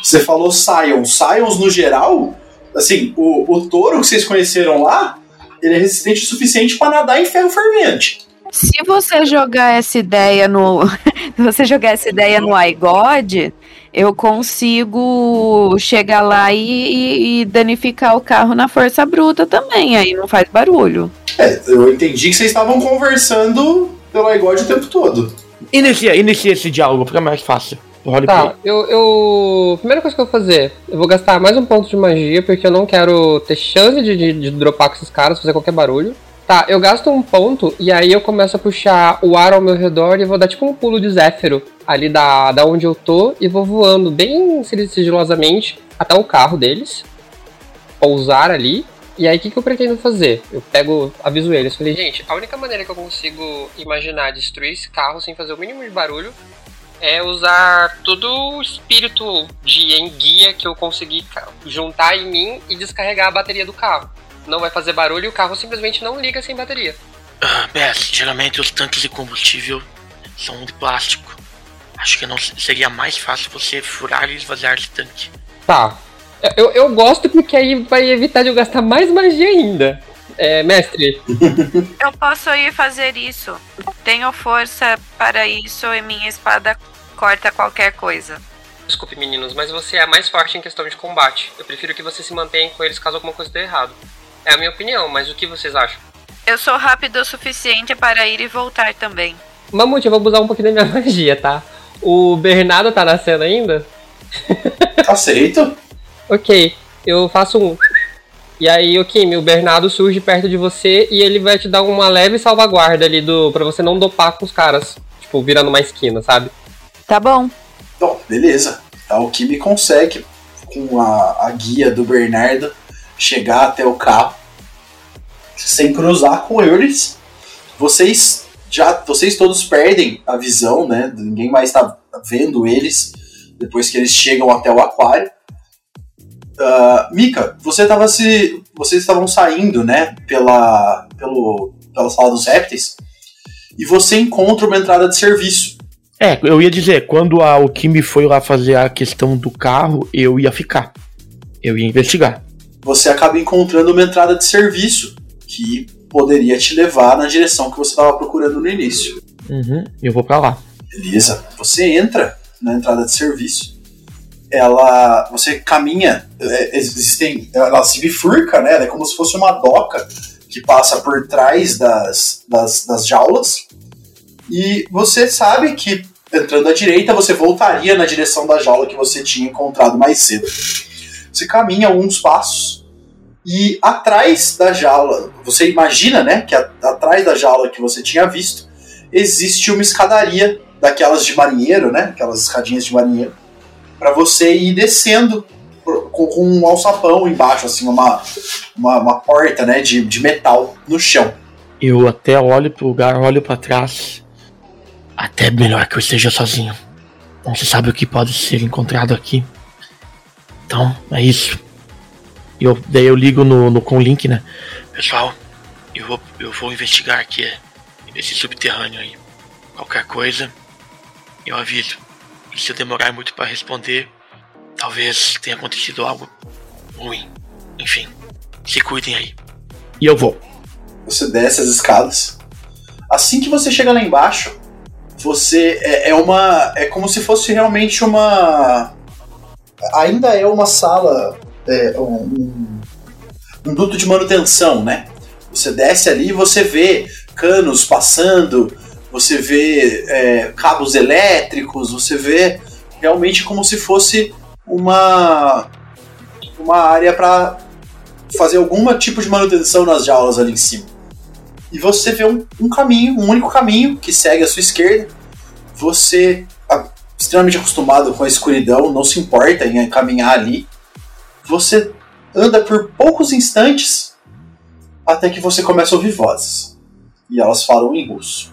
Você falou Sions. Sions, no geral, assim, o, o touro que vocês conheceram lá, ele é resistente o suficiente pra nadar em ferro fervente. Se você jogar essa ideia no. se você jogar essa ideia no iGod, eu consigo chegar lá e, e- e danificar o carro na força bruta também. Aí não faz barulho. É, eu entendi que vocês estavam conversando pelo iGod o tempo todo. Inicia, inicia esse diálogo, fica mais fácil. Roleplay. Tá, eu, eu. Primeira coisa que eu vou fazer, eu vou gastar mais um ponto de magia, porque eu não quero ter chance de, de, de dropar com esses caras, fazer qualquer barulho. Tá, eu gasto um ponto e aí eu começo a puxar o ar ao meu redor e vou dar tipo um pulo de Zéfiro ali da, da onde eu tô e vou voando bem sigilosamente até o carro deles. Pousar ali. E aí o que, que eu pretendo fazer? Eu pego, aviso eles, falei, gente, a única maneira que eu consigo imaginar destruir esse carro sem fazer o mínimo de barulho é usar todo o espírito de enguia que eu consegui juntar em mim e descarregar a bateria do carro. Não vai fazer barulho e o carro simplesmente não liga sem bateria. Ah, Bess, geralmente os tanques de combustível são de plástico. Acho que não se- seria mais fácil você furar e esvaziar esse tanque. Tá. Eu, eu gosto porque aí vai evitar de eu gastar mais magia ainda. É, mestre, Eu posso ir fazer isso. Tenho força para isso e minha espada corta qualquer coisa. desculpe meninos, mas você é mais forte em questão de combate. Eu prefiro que você se mantenha com eles caso alguma coisa dê errado. É a minha opinião, mas o que vocês acham? Eu sou rápido o suficiente para ir e voltar também. Mamute, eu vou usar um pouquinho da minha magia, tá? O Bernardo tá na cena ainda? Aceito? Ok, eu faço um. E aí, o Kimi, o Bernardo surge perto de você e ele vai te dar uma leve salvaguarda ali do para você não dopar com os caras. Tipo, virando uma esquina, sabe? Tá bom. Bom, beleza. Então, o Kimi consegue, com a, a guia do Bernardo, chegar até o carro sem cruzar com eles. Vocês já, vocês todos perdem a visão, né? Ninguém mais está vendo eles depois que eles chegam até o aquário. Uh, Mika, você tava se, vocês estavam saindo, né? Pela, pelo, pela sala dos répteis e você encontra uma entrada de serviço. É, eu ia dizer, quando a Okimi foi lá fazer a questão do carro, eu ia ficar. Eu ia investigar. Você acaba encontrando uma entrada de serviço que poderia te levar na direção que você estava procurando no início. Uhum, eu vou para lá. Beleza. Você entra na entrada de serviço. Ela, você caminha, é, existem, ela se bifurca, né? Ela é como se fosse uma doca que passa por trás das, das, das jaulas. E você sabe que entrando à direita você voltaria na direção da jaula que você tinha encontrado mais cedo. Você caminha alguns passos e atrás da jaula, você imagina, né, que a, atrás da jaula que você tinha visto existe uma escadaria daquelas de marinheiro, né, aquelas escadinhas de marinheiro, para você ir descendo com, um alçapão embaixo, assim, uma, uma, uma porta, né, de, de metal no chão. Eu até olho pro lugar, olho para trás. Até melhor que eu esteja sozinho. Não se sabe o que pode ser encontrado aqui. Então, é isso. Eu, daí eu ligo no, no com link, né? Pessoal, eu vou, eu vou investigar aqui esse subterrâneo aí. Qualquer coisa, eu aviso. E se eu demorar muito para responder, talvez tenha acontecido algo ruim. Enfim, se cuidem aí. E eu vou. Você desce as escadas. Assim que você chega lá embaixo, você é, é uma. É como se fosse realmente uma. Ainda é uma sala. É, um, um duto de manutenção, né? Você desce ali e você vê canos passando, você vê é, cabos elétricos, você vê realmente como se fosse uma uma área para fazer algum tipo de manutenção nas jaulas ali em cima. E você vê um, um caminho, um único caminho que segue à sua esquerda. Você, extremamente acostumado com a escuridão, não se importa em caminhar ali. Você anda por poucos instantes até que você começa a ouvir vozes. E elas falam em russo.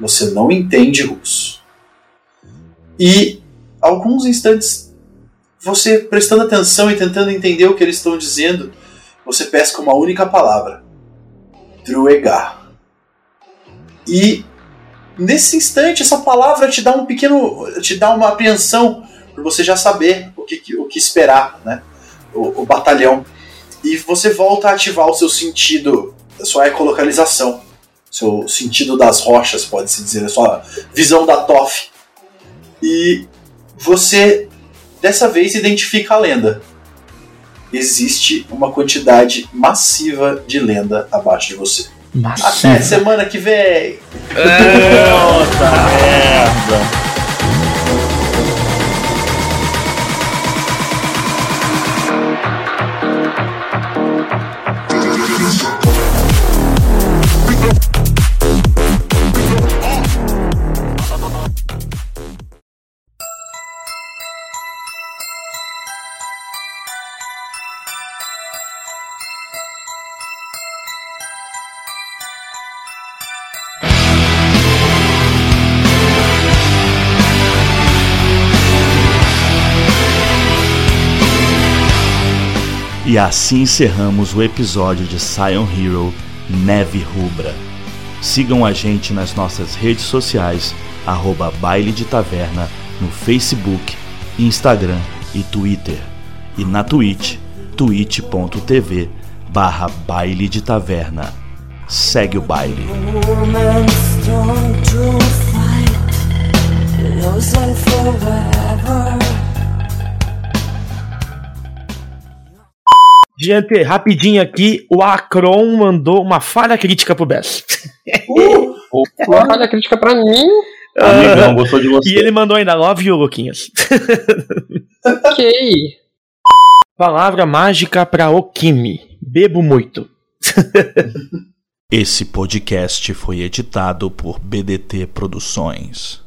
Você não entende russo. E alguns instantes, você prestando atenção e tentando entender o que eles estão dizendo, você pesca uma única palavra: Druegar. E nesse instante, essa palavra te dá um pequeno. te dá uma apreensão, por você já saber o que, o que esperar, né? O, o batalhão. E você volta a ativar o seu sentido, a sua ecolocalização, seu sentido das rochas, pode-se dizer, a sua visão da TOF. E você dessa vez identifica a lenda. Existe uma quantidade massiva de lenda abaixo de você. Massiva. Até semana que vem! Puta merda! E assim encerramos o episódio de Scion Hero Neve Rubra. Sigam a gente nas nossas redes sociais, arroba Baile de Taverna, no Facebook, Instagram e Twitter. E na Twitch, twitch.tv barra Baile de Taverna. Segue o baile. Gente, rapidinho aqui, o Acron mandou uma falha crítica pro Bess. Uma falha crítica pra mim. Amigão, gostou de você. E ele mandou ainda love you, Luquinhas. Ok. Palavra mágica pra Okimi. bebo muito. Esse podcast foi editado por BDT Produções.